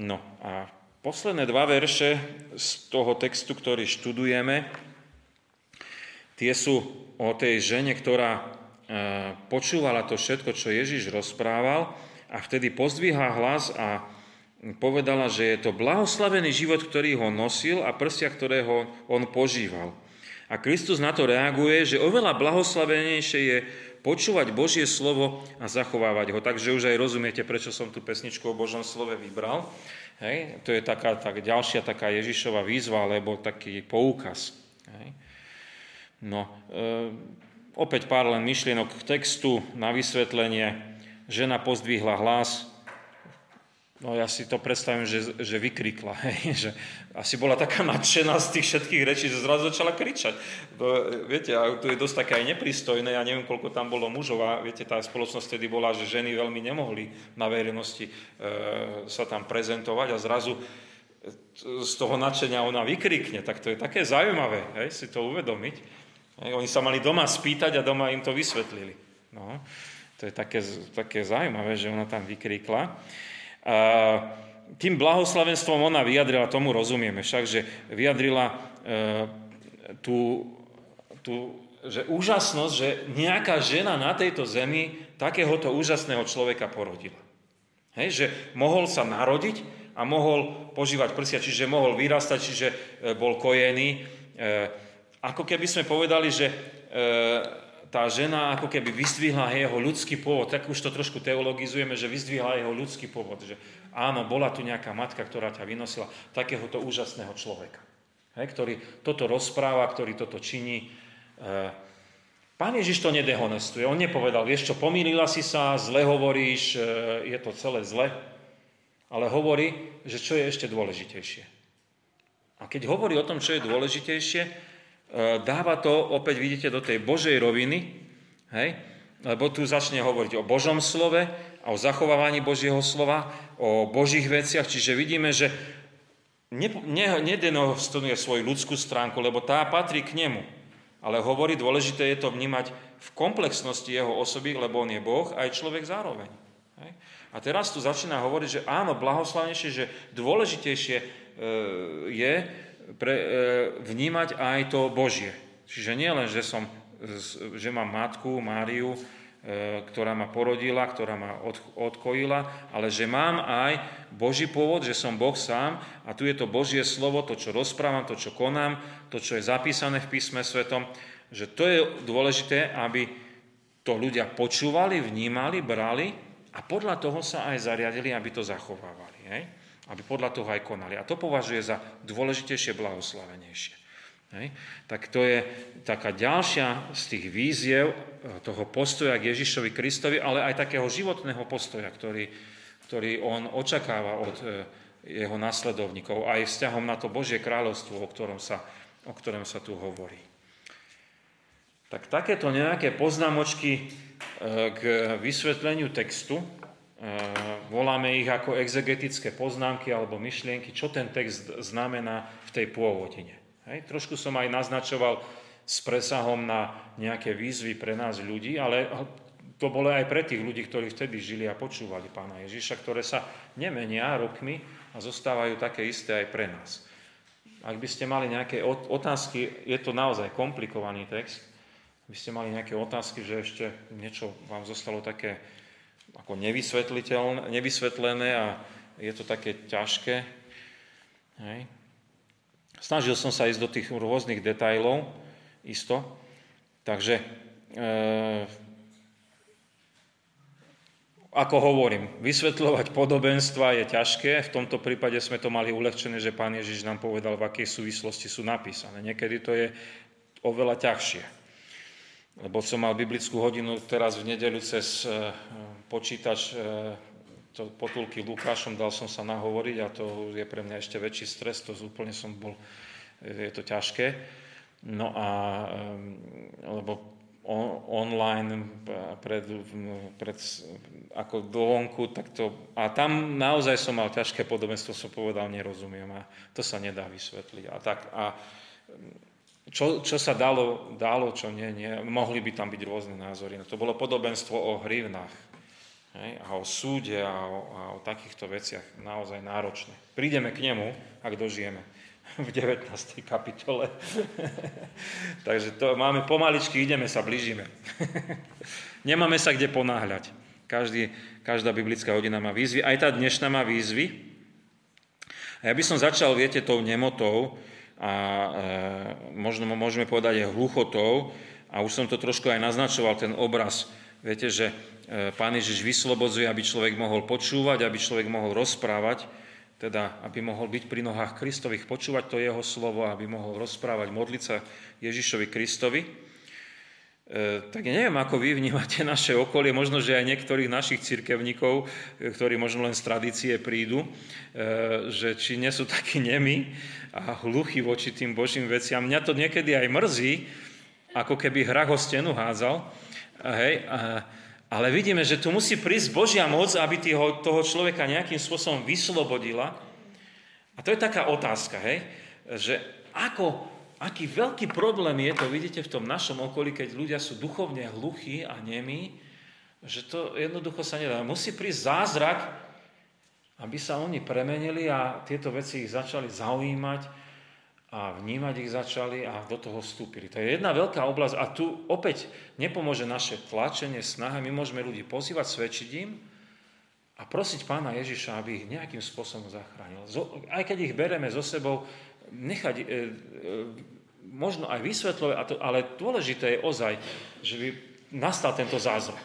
No a posledné dva verše z toho textu, ktorý študujeme, tie sú o tej žene, ktorá e, počúvala to všetko, čo Ježiš rozprával a vtedy pozdvíha hlas a povedala, že je to blahoslavený život, ktorý ho nosil a prsia, ktorého on požíval. A Kristus na to reaguje, že oveľa blahoslavenejšie je počúvať Božie slovo a zachovávať ho. Takže už aj rozumiete, prečo som tú pesničku o Božom slove vybral. Hej? To je taká tak, ďalšia taká Ježišova výzva, alebo taký poukaz. Hej? No, e, opäť pár len myšlienok k textu na vysvetlenie. Žena pozdvihla hlas, No ja si to predstavím, že, že vykrikla, hej, že asi bola taká nadšená z tých všetkých rečí, že zrazu začala kričať. To, viete, a tu je dosť také aj nepristojné, ja neviem, koľko tam bolo mužov a viete, tá spoločnosť tedy bola, že ženy veľmi nemohli na verejnosti e, sa tam prezentovať a zrazu z toho nadšenia ona vykrikne, tak to je také zaujímavé, hej, si to uvedomiť. Oni sa mali doma spýtať a doma im to vysvetlili. No, to je také, také zaujímavé, že ona tam vykrikla tým blahoslavenstvom ona vyjadrila, tomu rozumieme však, že vyjadrila e, tú, tú, že úžasnosť, že nejaká žena na tejto zemi takéhoto úžasného človeka porodila. Hej, že mohol sa narodiť a mohol požívať prsia, čiže mohol vyrastať, čiže e, bol kojený. E, ako keby sme povedali, že tá žena ako keby vyzdvihla jeho ľudský pôvod, tak už to trošku teologizujeme, že vyzdvihla jeho ľudský pôvod, že áno, bola tu nejaká matka, ktorá ťa vynosila, takéhoto úžasného človeka, hej, ktorý toto rozpráva, ktorý toto činí. E, Pán Ježiš to nedehonestuje, on nepovedal, vieš čo, pomýlila si sa, zle hovoríš, e, je to celé zle, ale hovorí, že čo je ešte dôležitejšie. A keď hovorí o tom, čo je dôležitejšie, E, dáva to opäť, vidíte, do tej Božej roviny, hej? lebo tu začne hovoriť o Božom slove a o zachovávaní Božieho slova, o Božích veciach, čiže vidíme, že ne, ne, svoju ľudskú stránku, lebo tá patrí k nemu. Ale hovorí, dôležité je to vnímať v komplexnosti jeho osoby, lebo on je Boh a aj človek zároveň. Hej? A teraz tu začína hovoriť, že áno, blahoslavnejšie, že dôležitejšie e, je, pre, e, vnímať aj to Božie. Čiže nie len, že, som, že mám matku, Máriu, e, ktorá ma porodila, ktorá ma od, odkojila, ale že mám aj Boží pôvod, že som Boh sám a tu je to Božie slovo, to, čo rozprávam, to, čo konám, to, čo je zapísané v písme svetom, že to je dôležité, aby to ľudia počúvali, vnímali, brali a podľa toho sa aj zariadili, aby to zachovávali. Hej? Aby podľa toho aj konali. A to považuje za dôležitejšie, blahoslavenejšie. Hej. Tak to je taká ďalšia z tých víziev eh, toho postoja k Ježišovi Kristovi, ale aj takého životného postoja, ktorý, ktorý on očakáva od eh, jeho nasledovníkov, aj vzťahom na to Božie kráľovstvo, o ktorom sa, o ktorom sa tu hovorí. Tak takéto nejaké poznámočky eh, k vysvetleniu textu voláme ich ako exegetické poznámky alebo myšlienky, čo ten text znamená v tej pôvodine. Hej? Trošku som aj naznačoval s presahom na nejaké výzvy pre nás ľudí, ale to bolo aj pre tých ľudí, ktorí vtedy žili a počúvali pána Ježiša, ktoré sa nemenia rokmi a zostávajú také isté aj pre nás. Ak by ste mali nejaké otázky, je to naozaj komplikovaný text, by ste mali nejaké otázky, že ešte niečo vám zostalo také ako nevysvetlené a je to také ťažké. Hej. Snažil som sa ísť do tých rôznych detajlov, isto. Takže, e, ako hovorím, vysvetľovať podobenstva je ťažké. V tomto prípade sme to mali uľahčené, že pán Ježiš nám povedal, v akej súvislosti sú napísané. Niekedy to je oveľa ťažšie. lebo som mal biblickú hodinu teraz v nedeľu cez e, počítač to potulky Lukášom, dal som sa nahovoriť a to je pre mňa ešte väčší stres, to úplne som bol, je to ťažké. No a, lebo online pred, pred, ako dovonku, tak to, a tam naozaj som mal ťažké podobenstvo, som povedal, nerozumiem a to sa nedá vysvetliť. A, tak, a čo, čo sa dalo, dalo, čo nie, nie, mohli by tam byť rôzne názory. No to bolo podobenstvo o hrivnách. Hej, a o súde a o, a o takýchto veciach naozaj náročné. Prídeme k nemu, ak dožijeme v 19. kapitole. Takže to máme pomaličky, ideme sa, blížime. Nemáme sa kde ponáhľať. Každý, každá biblická hodina má výzvy, aj tá dnešná má výzvy. A ja by som začal, viete, tou nemotou a e, možno môžeme povedať aj hluchotou, a už som to trošku aj naznačoval, ten obraz, viete, že E, Pán Ježiš vyslobodzuje, aby človek mohol počúvať, aby človek mohol rozprávať, teda aby mohol byť pri nohách Kristových, počúvať to jeho slovo, aby mohol rozprávať, modliť sa Ježišovi Kristovi. E, tak ja neviem, ako vy vnímate naše okolie, možno, že aj niektorých našich cirkevníkov, e, ktorí možno len z tradície prídu, e, že či nie sú takí nemi a hluchí voči tým Božím veciam. Mňa to niekedy aj mrzí, ako keby hrách ho stenu hádzal. Hej, ale vidíme, že tu musí prísť Božia moc, aby toho, toho človeka nejakým spôsobom vyslobodila. A to je taká otázka, hej, že ako, aký veľký problém je to, vidíte, v tom našom okolí, keď ľudia sú duchovne hluchí a nemí, že to jednoducho sa nedá. Musí prísť zázrak, aby sa oni premenili a tieto veci ich začali zaujímať a vnímať ich začali a do toho vstúpili. To je jedna veľká oblasť a tu opäť nepomôže naše tlačenie, snaha. My môžeme ľudí pozývať, svedčiť im a prosiť pána Ježiša, aby ich nejakým spôsobom zachránil. Aj keď ich bereme so sebou, nechať, e, e, možno aj vysvetľovať, ale dôležité je ozaj, že by nastal tento zázrak.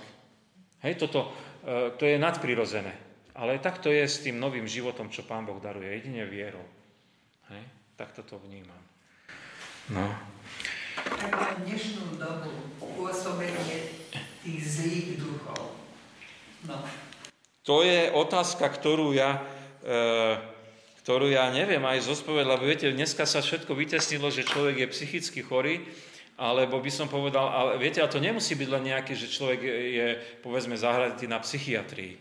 Hej, toto, e, to je nadprirozené. Ale tak to je s tým novým životom, čo Pán Boh daruje, jedine vierou. Hej. Tak toto vnímam. No. Tak na dnešnú dobu pôsobenie tých zlých duchov. No. To je otázka, ktorú ja, e, ktorú ja neviem aj zospovedať, lebo viete, dneska sa všetko vytesnilo, že človek je psychicky chorý, alebo by som povedal, ale viete, a to nemusí byť len nejaký, že človek je, povedzme, zahraditý na psychiatrii.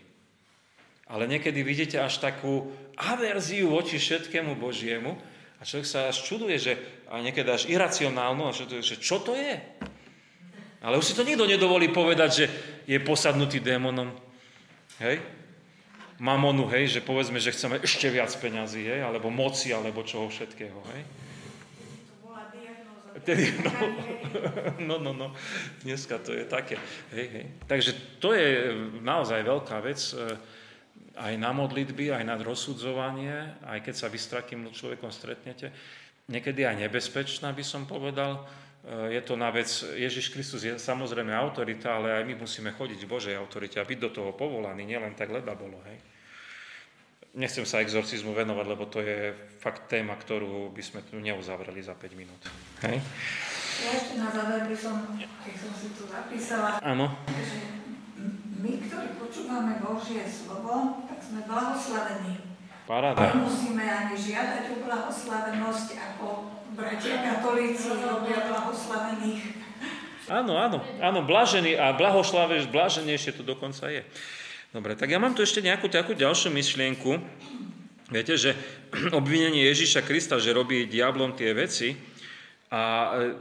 Ale niekedy vidíte až takú averziu voči všetkému Božiemu, a človek sa až čuduje, že, a niekedy až iracionálno, a čuduje, že čo to je? Ale už si to nikto nedovolí povedať, že je posadnutý démonom. Hej? Mamonu, hej, že povedzme, že chceme ešte viac peňazí, hej, alebo moci, alebo čoho všetkého, hej. Tedy, no, no, no, no, dneska to je také. Hej, hej. Takže to je naozaj veľká vec aj na modlitby, aj na rozsudzovanie, aj keď sa vy s takým človekom stretnete, niekedy aj nebezpečná, by som povedal. E, je to na vec, Ježiš Kristus je samozrejme autorita, ale aj my musíme chodiť v Božej autorite a byť do toho povolaný, nielen tak leda bolo, hej. Nechcem sa exorcizmu venovať, lebo to je fakt téma, ktorú by sme tu neuzavreli za 5 minút. Hej? Ja ešte na záver by som, keď som si tu zapísala, Áno. že my, ktorí počúvame Božie slovo, tak sme blahoslavení. Paráda. Nemusíme ani žiadať o blahoslavenosť, ako bratia katolíci robia blahoslavených. Áno, áno, áno, blažený a blahoslavež, blaženejšie to dokonca je. Dobre, tak ja mám tu ešte nejakú takú ďalšiu myšlienku. Viete, že obvinenie Ježíša Krista, že robí diablom tie veci a e,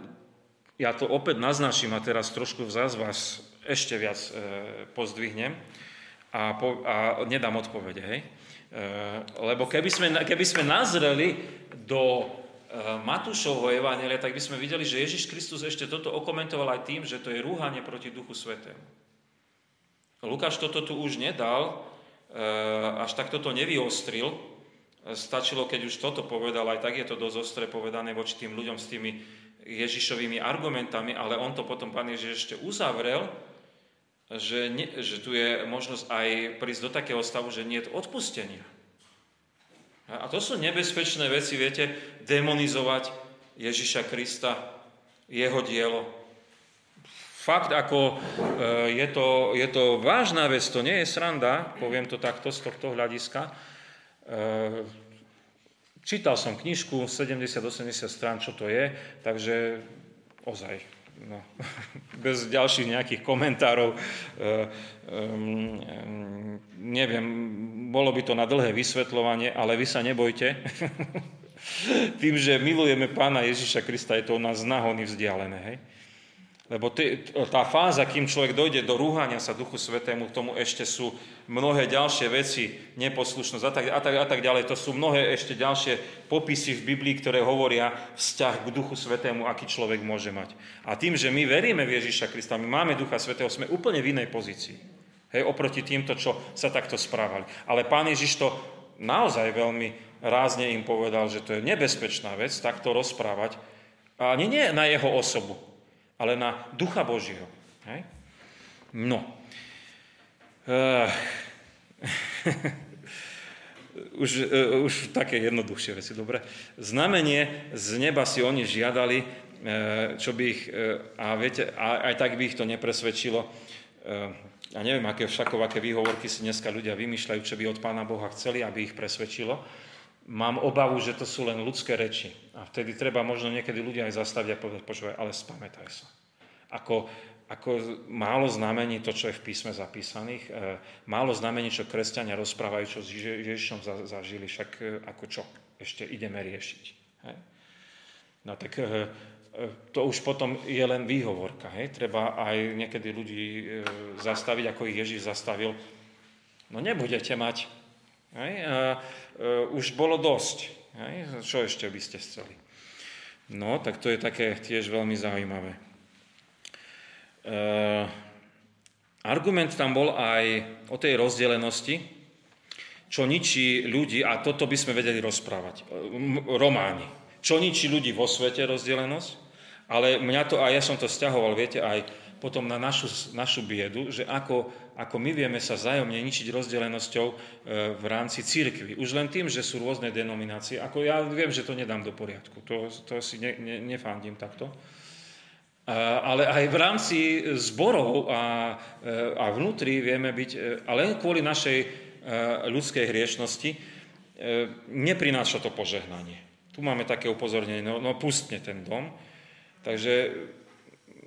ja to opäť naznačím a teraz trošku vzás vás ešte viac e, pozdvihnem a, po, a nedám odpovede, hej? E, lebo keby sme, keby sme nazreli do e, Matúšovho evanelia, tak by sme videli, že Ježiš Kristus ešte toto okomentoval aj tým, že to je rúhanie proti Duchu Svetému. Lukáš toto tu už nedal, až tak toto nevyostril. Stačilo, keď už toto povedal, aj tak je to dosť ostre povedané voči tým ľuďom s tými Ježišovými argumentami, ale on to potom pán Ježiš ešte uzavrel že, ne, že tu je možnosť aj prísť do takého stavu, že nie je odpustenia. A to sú nebezpečné veci, viete, demonizovať Ježiša Krista, jeho dielo. fakt ako je to, je to vážna vec, to nie je sranda, poviem to takto z tohto hľadiska. Čítal som knižku, 70-80 strán, čo to je, takže ozaj, no, bez ďalších nejakých komentárov, e, e, neviem, bolo by to na dlhé vysvetľovanie, ale vy sa nebojte. Tým, že milujeme Pána Ježiša Krista, je to u nás nahony vzdialené. Hej? Lebo tá fáza, kým človek dojde do rúhania sa Duchu Svetému, k tomu ešte sú mnohé ďalšie veci, neposlušnosť a tak, a, tak, a tak ďalej. To sú mnohé ešte ďalšie popisy v Biblii, ktoré hovoria vzťah k Duchu Svetému, aký človek môže mať. A tým, že my veríme v Ježiša Krista, my máme Ducha Svetého, sme úplne v inej pozícii. Hej, oproti týmto, čo sa takto správali. Ale Pán Ježiš to naozaj veľmi rázne im povedal, že to je nebezpečná vec takto rozprávať. A nie, nie na jeho osobu, ale na Ducha Božího. Hej? No. Uh, už, uh, už také jednoduchšie veci, dobre. Znamenie z neba si oni žiadali, uh, čo by ich, a viete, aj tak by ich to nepresvedčilo. Ja neviem, aké všakovaké výhovorky si dneska ľudia vymýšľajú, čo by od Pána Boha chceli, aby ich presvedčilo. Mám obavu, že to sú len ľudské reči. A vtedy treba možno niekedy ľudia aj zastaviť a povedať, počúvaj, ale spamätaj sa. Ako, ako málo znamení to, čo je v písme zapísaných, e, málo znamení, čo kresťania rozprávajú, čo s Ježišom zažili, však e, ako čo ešte ideme riešiť. Hej? No tak e, to už potom je len výhovorka. Hej? Treba aj niekedy ľudí zastaviť, ako ich Ježiš zastavil. No nebudete mať. Hej? A, už bolo dosť. Hej? Čo ešte by ste chceli? No, tak to je také tiež veľmi zaujímavé. Uh, argument tam bol aj o tej rozdelenosti, čo ničí ľudí, a toto by sme vedeli rozprávať, románi. Čo ničí ľudí vo svete rozdelenosť, ale mňa to, a ja som to stiahoval, viete, aj potom na našu, našu biedu, že ako, ako my vieme sa zájomne ničiť rozdelenosťou e, v rámci církvy. Už len tým, že sú rôzne denominácie. Ako ja viem, že to nedám do poriadku. To, to si ne, ne, nefandím takto ale aj v rámci zborov a, a vnútri vieme byť, a len kvôli našej e, ľudskej hriešnosti, e, neprináša to požehnanie. Tu máme také upozornenie, no, no pustne ten dom. Takže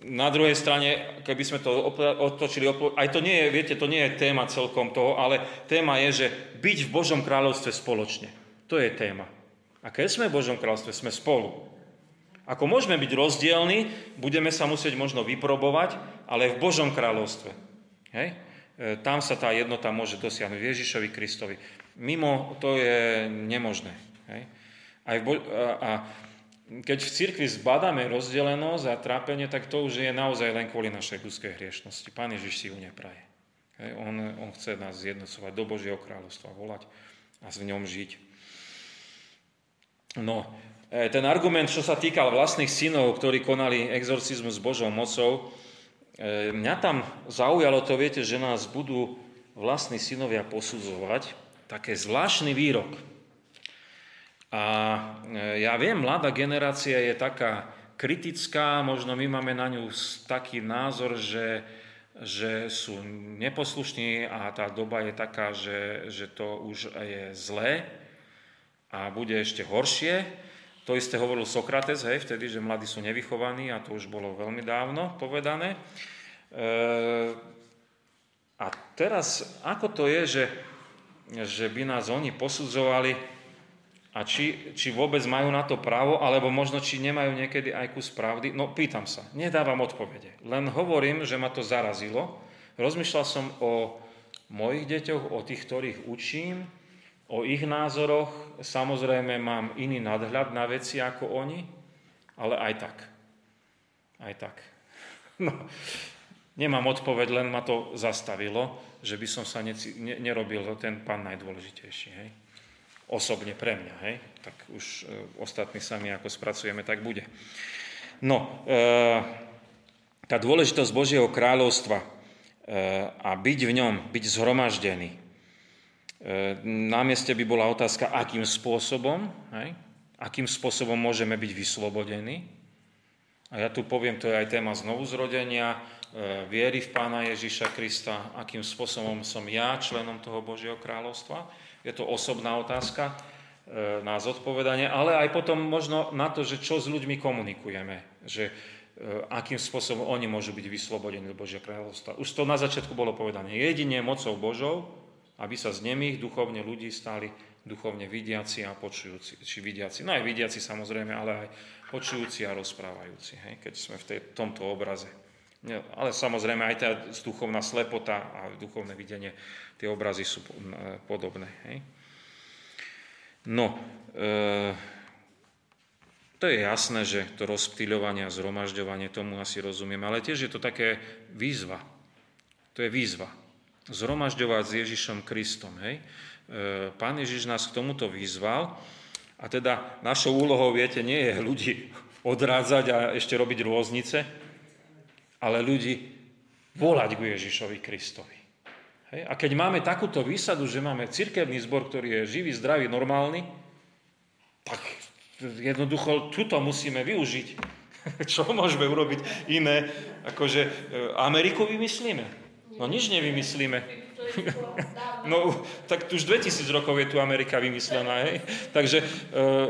na druhej strane, keby sme to otočili, aj to nie je, viete, to nie je téma celkom toho, ale téma je, že byť v Božom kráľovstve spoločne. To je téma. A keď sme v Božom kráľovstve, sme spolu. Ako môžeme byť rozdielni, budeme sa musieť možno vyprobovať, ale v Božom kráľovstve. Hej? E, tam sa tá jednota môže dosiahnuť Ježišovi Kristovi. Mimo to je nemožné. Hej? Aj v Bo- a, a keď v cirkvi zbadáme rozdelenosť a trápenie, tak to už je naozaj len kvôli našej ľudskej hriešnosti. Pán Ježiš si ju nepraje. On, on chce nás zjednocovať do Božieho kráľovstva, volať a v ňom žiť. No, E, ten argument, čo sa týkal vlastných synov, ktorí konali exorcizmus s Božou mocou, e, mňa tam zaujalo to, viete, že nás budú vlastní synovia posudzovať. Také zvláštny výrok. A e, ja viem, mladá generácia je taká kritická, možno my máme na ňu taký názor, že, že sú neposlušní a tá doba je taká, že, že to už je zlé a bude ešte horšie. To isté hovoril Sokrates, hej, vtedy, že mladí sú nevychovaní a to už bolo veľmi dávno povedané. E, a teraz, ako to je, že, že by nás oni posudzovali a či, či vôbec majú na to právo, alebo možno či nemajú niekedy aj kus pravdy? No pýtam sa, nedávam odpovede. Len hovorím, že ma to zarazilo. Rozmýšľal som o mojich deťoch, o tých, ktorých učím, o ich názoroch. Samozrejme mám iný nadhľad na veci ako oni, ale aj tak. Aj tak. No, nemám odpoveď, len ma to zastavilo, že by som sa neci, ne, nerobil ten pán najdôležitejší. Hej? Osobne pre mňa. Hej? Tak už e, ostatní sami ako spracujeme, tak bude. No, e, tá dôležitosť Božieho kráľovstva e, a byť v ňom, byť zhromaždený, na mieste by bola otázka, akým spôsobom, hej? akým spôsobom môžeme byť vyslobodení. A ja tu poviem, to je aj téma znovuzrodenia, e, viery v Pána Ježiša Krista, akým spôsobom som ja členom toho Božieho kráľovstva. Je to osobná otázka e, na zodpovedanie, ale aj potom možno na to, že čo s ľuďmi komunikujeme, že akým spôsobom oni môžu byť vyslobodení do Božieho kráľovstva. Už to na začiatku bolo povedané. Jedine mocou Božou, aby sa z nemých duchovne ľudí stali duchovne vidiaci a počujúci, či vidiaci, no aj vidiaci samozrejme, ale aj počujúci a rozprávajúci, hej, keď sme v tej, tomto obraze. Ale samozrejme aj tá duchovná slepota a duchovné videnie, tie obrazy sú podobné. Hej. No, e, to je jasné, že to rozptýľovanie a zhromažďovanie, tomu asi rozumiem, ale tiež je to také výzva. To je výzva. Zhromažďovať s Ježišom Kristom. Hej. E, Pán Ježiš nás k tomuto vyzval a teda našou úlohou, viete, nie je ľudí odrádzať a ešte robiť rôznice, ale ľudí volať ku Ježišovi Kristovi. Hej? A keď máme takúto výsadu, že máme cirkevný zbor, ktorý je živý, zdravý, normálny, tak jednoducho tuto musíme využiť. Čo môžeme urobiť iné, akože e, Ameriku vymyslíme? No nič nevymyslíme. No, tak už 2000 rokov je tu Amerika vymyslená, hej? Takže e,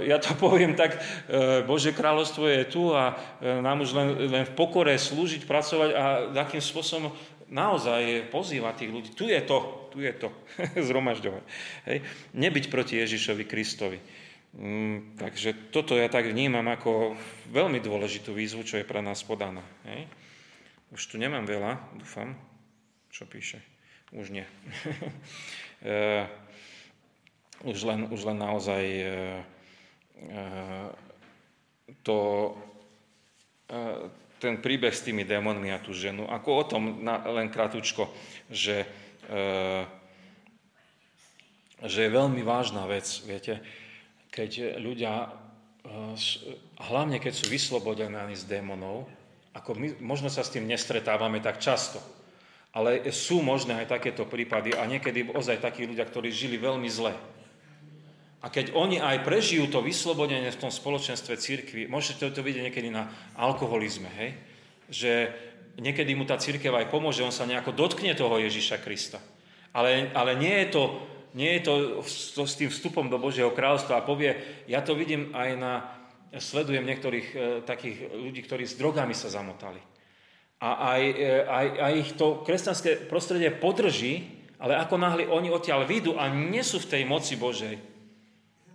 ja to poviem tak, e, Bože kráľovstvo je tu a e, nám už len, len v pokore slúžiť, pracovať a takým spôsobom naozaj pozýva tých ľudí. Tu je to, tu je to, zhromažďovať. Hej? Nebyť proti Ježišovi Kristovi. Mm, takže toto ja tak vnímam ako veľmi dôležitú výzvu, čo je pre nás podaná. Hej? Už tu nemám veľa, dúfam, čo píše. Už nie. e, už, len, už len naozaj e, e, to, ten príbeh s tými démonmi a tú ženu, ako o tom len kratučko, že, že je veľmi vážna vec, viete, keď ľudia, hlavne keď sú vyslobodení z démonov, ako my možno sa s tým nestretávame tak často, ale sú možné aj takéto prípady a niekedy ozaj takí ľudia, ktorí žili veľmi zle. A keď oni aj prežijú to vyslobodenie v tom spoločenstve církvy, môžete to vidieť niekedy na alkoholizme, hej? že niekedy mu tá církev aj pomôže, on sa nejako dotkne toho Ježiša Krista. Ale, ale nie je to, nie je to, s tým vstupom do Božieho kráľstva a povie, ja to vidím aj na, sledujem niektorých e, takých ľudí, ktorí s drogami sa zamotali a aj, e, aj, aj ich to kresťanské prostredie podrží, ale ako náhle oni odtiaľ vyjdú a nie sú v tej moci Božej,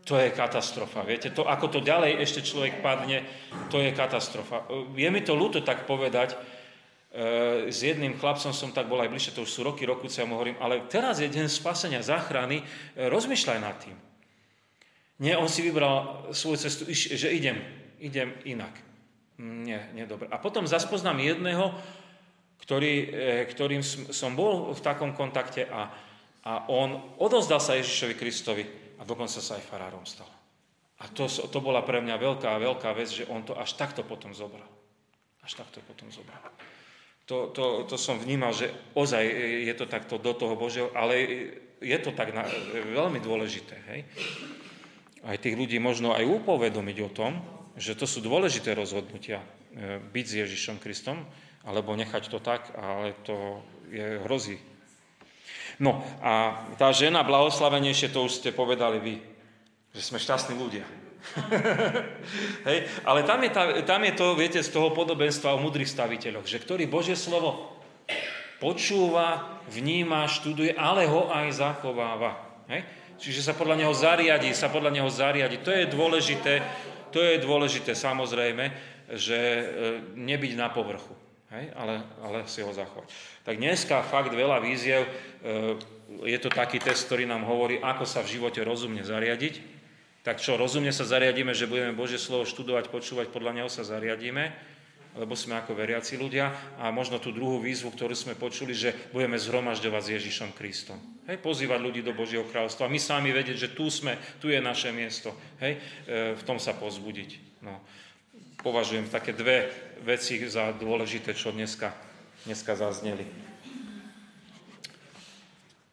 to je katastrofa. Viete, to, ako to ďalej ešte človek padne, to je katastrofa. E, je mi to ľúto tak povedať, e, s jedným chlapcom som tak bol aj bližšie, to už sú roky, rokuce, ja mu hovorím, ale teraz je deň spasenia, záchrany, rozmýšľaj nad tým. Nie, on si vybral svoju cestu, že idem, idem inak. Nie, nie dobre. A potom zaspoznám jedného, ktorý, e, ktorým som bol v takom kontakte a, a on odozdal sa Ježišovi Kristovi a dokonca sa aj farárom stal. A to, to bola pre mňa veľká, veľká vec, že on to až takto potom zobral. Až takto potom zobral. To, to, to som vnímal, že ozaj je to takto do toho Božieho, ale je to tak na, veľmi dôležité. Hej? Aj tých ľudí možno aj upovedomiť o tom, že to sú dôležité rozhodnutia e, byť s Ježišom Kristom, alebo nechať to tak, ale to je hrozí. No a tá žena blahoslavenejšie, to už ste povedali vy, že sme šťastní ľudia. Hej, ale tam je, tam je to, viete, z toho podobenstva o mudrých staviteľoch, že ktorý Božie slovo počúva, vníma, študuje, ale ho aj zachováva. Hej? Čiže sa podľa neho zariadi, sa podľa neho zariadi. To je dôležité, to je dôležité samozrejme, že e, nebyť na povrchu, hej? Ale, ale si ho zachovať. Tak dneska fakt veľa víziev, e, je to taký test, ktorý nám hovorí, ako sa v živote rozumne zariadiť. Tak čo, rozumne sa zariadíme, že budeme Božie slovo študovať, počúvať, podľa neho sa zariadíme, lebo sme ako veriaci ľudia. A možno tú druhú výzvu, ktorú sme počuli, že budeme zhromažďovať s Ježišom Kristom. Hej, pozývať ľudí do Božieho kráľovstva. My sami vedieť, že tu sme, tu je naše miesto. Hej, e, v tom sa pozbudiť. No. Považujem také dve veci za dôležité, čo dneska, dneska zazneli.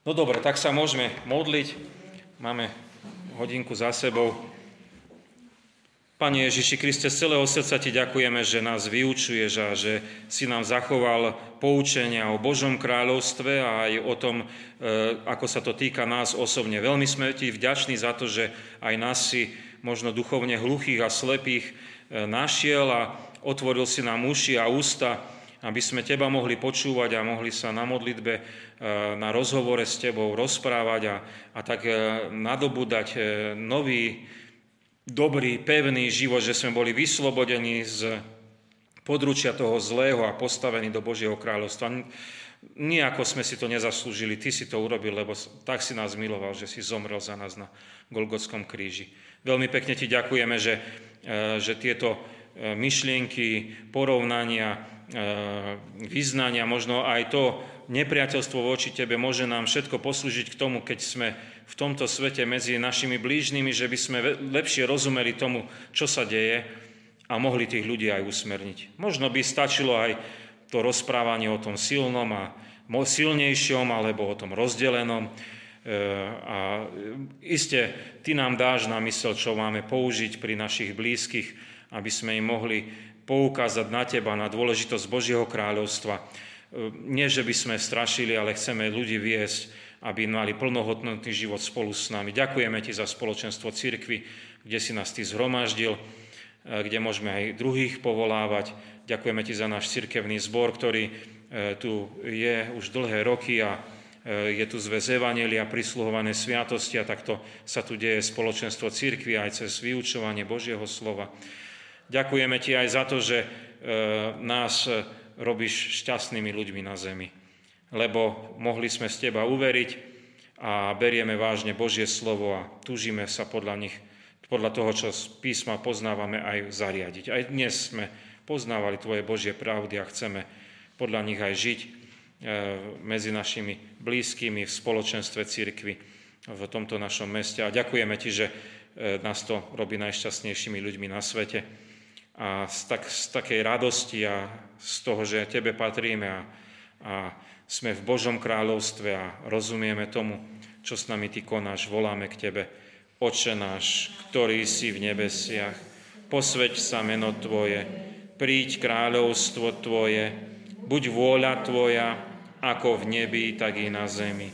No dobre, tak sa môžeme modliť. Máme hodinku za sebou. Pane Ježiši Kriste, z celého srdca Ti ďakujeme, že nás vyučuješ a že si nám zachoval poučenia o Božom kráľovstve a aj o tom, e, ako sa to týka nás osobne. Veľmi sme Ti vďační za to, že aj nás si možno duchovne hluchých a slepých e, našiel a otvoril si nám uši a ústa, aby sme Teba mohli počúvať a mohli sa na modlitbe, e, na rozhovore s Tebou rozprávať a, a tak nadobúdať nový dobrý, pevný život, že sme boli vyslobodení z područia toho zlého a postavení do Božieho kráľovstva. Nijako sme si to nezaslúžili, Ty si to urobil, lebo tak si nás miloval, že si zomrel za nás na Golgotskom kríži. Veľmi pekne Ti ďakujeme, že, e, že tieto e, myšlienky, porovnania, e, vyznania, možno aj to nepriateľstvo voči Tebe môže nám všetko poslúžiť k tomu, keď sme v tomto svete medzi našimi blížnymi, že by sme lepšie rozumeli tomu, čo sa deje a mohli tých ľudí aj usmerniť. Možno by stačilo aj to rozprávanie o tom silnom a silnejšom alebo o tom rozdelenom. E, a iste, ty nám dáš na mysel, čo máme použiť pri našich blízkych, aby sme im mohli poukázať na teba, na dôležitosť Božieho kráľovstva. Nie, že by sme strašili, ale chceme ľudí viesť aby mali plnohodnotný život spolu s nami. Ďakujeme Ti za spoločenstvo cirkvy, kde si nás Ty zhromaždil, e, kde môžeme aj druhých povolávať. Ďakujeme Ti za náš cirkevný zbor, ktorý e, tu je už dlhé roky a e, je tu zväz Evanelia, prisluhované sviatosti a takto sa tu deje spoločenstvo cirkvy aj cez vyučovanie Božieho slova. Ďakujeme Ti aj za to, že nás robíš šťastnými ľuďmi na zemi lebo mohli sme z Teba uveriť a berieme vážne Božie slovo a túžime sa podľa nich, podľa toho, čo z písma poznávame, aj zariadiť. Aj dnes sme poznávali Tvoje Božie pravdy a chceme podľa nich aj žiť e, medzi našimi blízkymi v spoločenstve církvy v tomto našom meste. A ďakujeme Ti, že e, nás to robí najšťastnejšími ľuďmi na svete. A z, tak, z takej radosti a z toho, že Tebe patríme a, a sme v Božom kráľovstve a rozumieme tomu, čo s nami Ty konáš, voláme k Tebe. Oče náš, ktorý si v nebesiach, posveď sa meno Tvoje, príď kráľovstvo Tvoje, buď vôľa Tvoja, ako v nebi, tak i na zemi.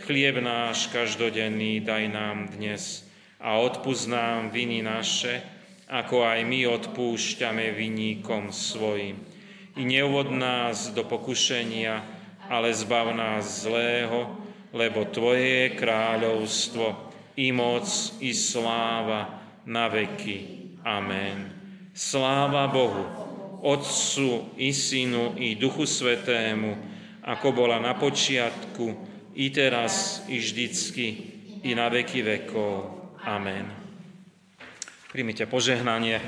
Chlieb náš každodenný daj nám dnes a odpúsť nám viny naše, ako aj my odpúšťame viníkom svojim. I neuvod nás do pokušenia, ale zbav nás zlého, lebo Tvoje je kráľovstvo, i moc, i sláva na veky. Amen. Sláva Bohu, Otcu i Synu i Duchu Svetému, ako bola na počiatku, i teraz, i vždycky, i na veky vekov. Amen. Príjmite požehnanie.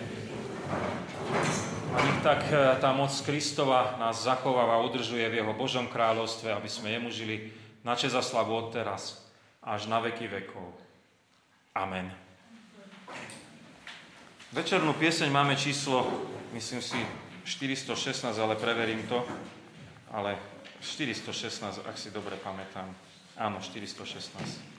A nech tak e, tá moc Kristova nás zachováva a udržuje v Jeho Božom kráľovstve, aby sme jemu žili na čas a slavu od teraz až na veky vekov. Amen. Večernú pieseň máme číslo, myslím si, 416, ale preverím to. Ale 416, ak si dobre pamätám. Áno, 416.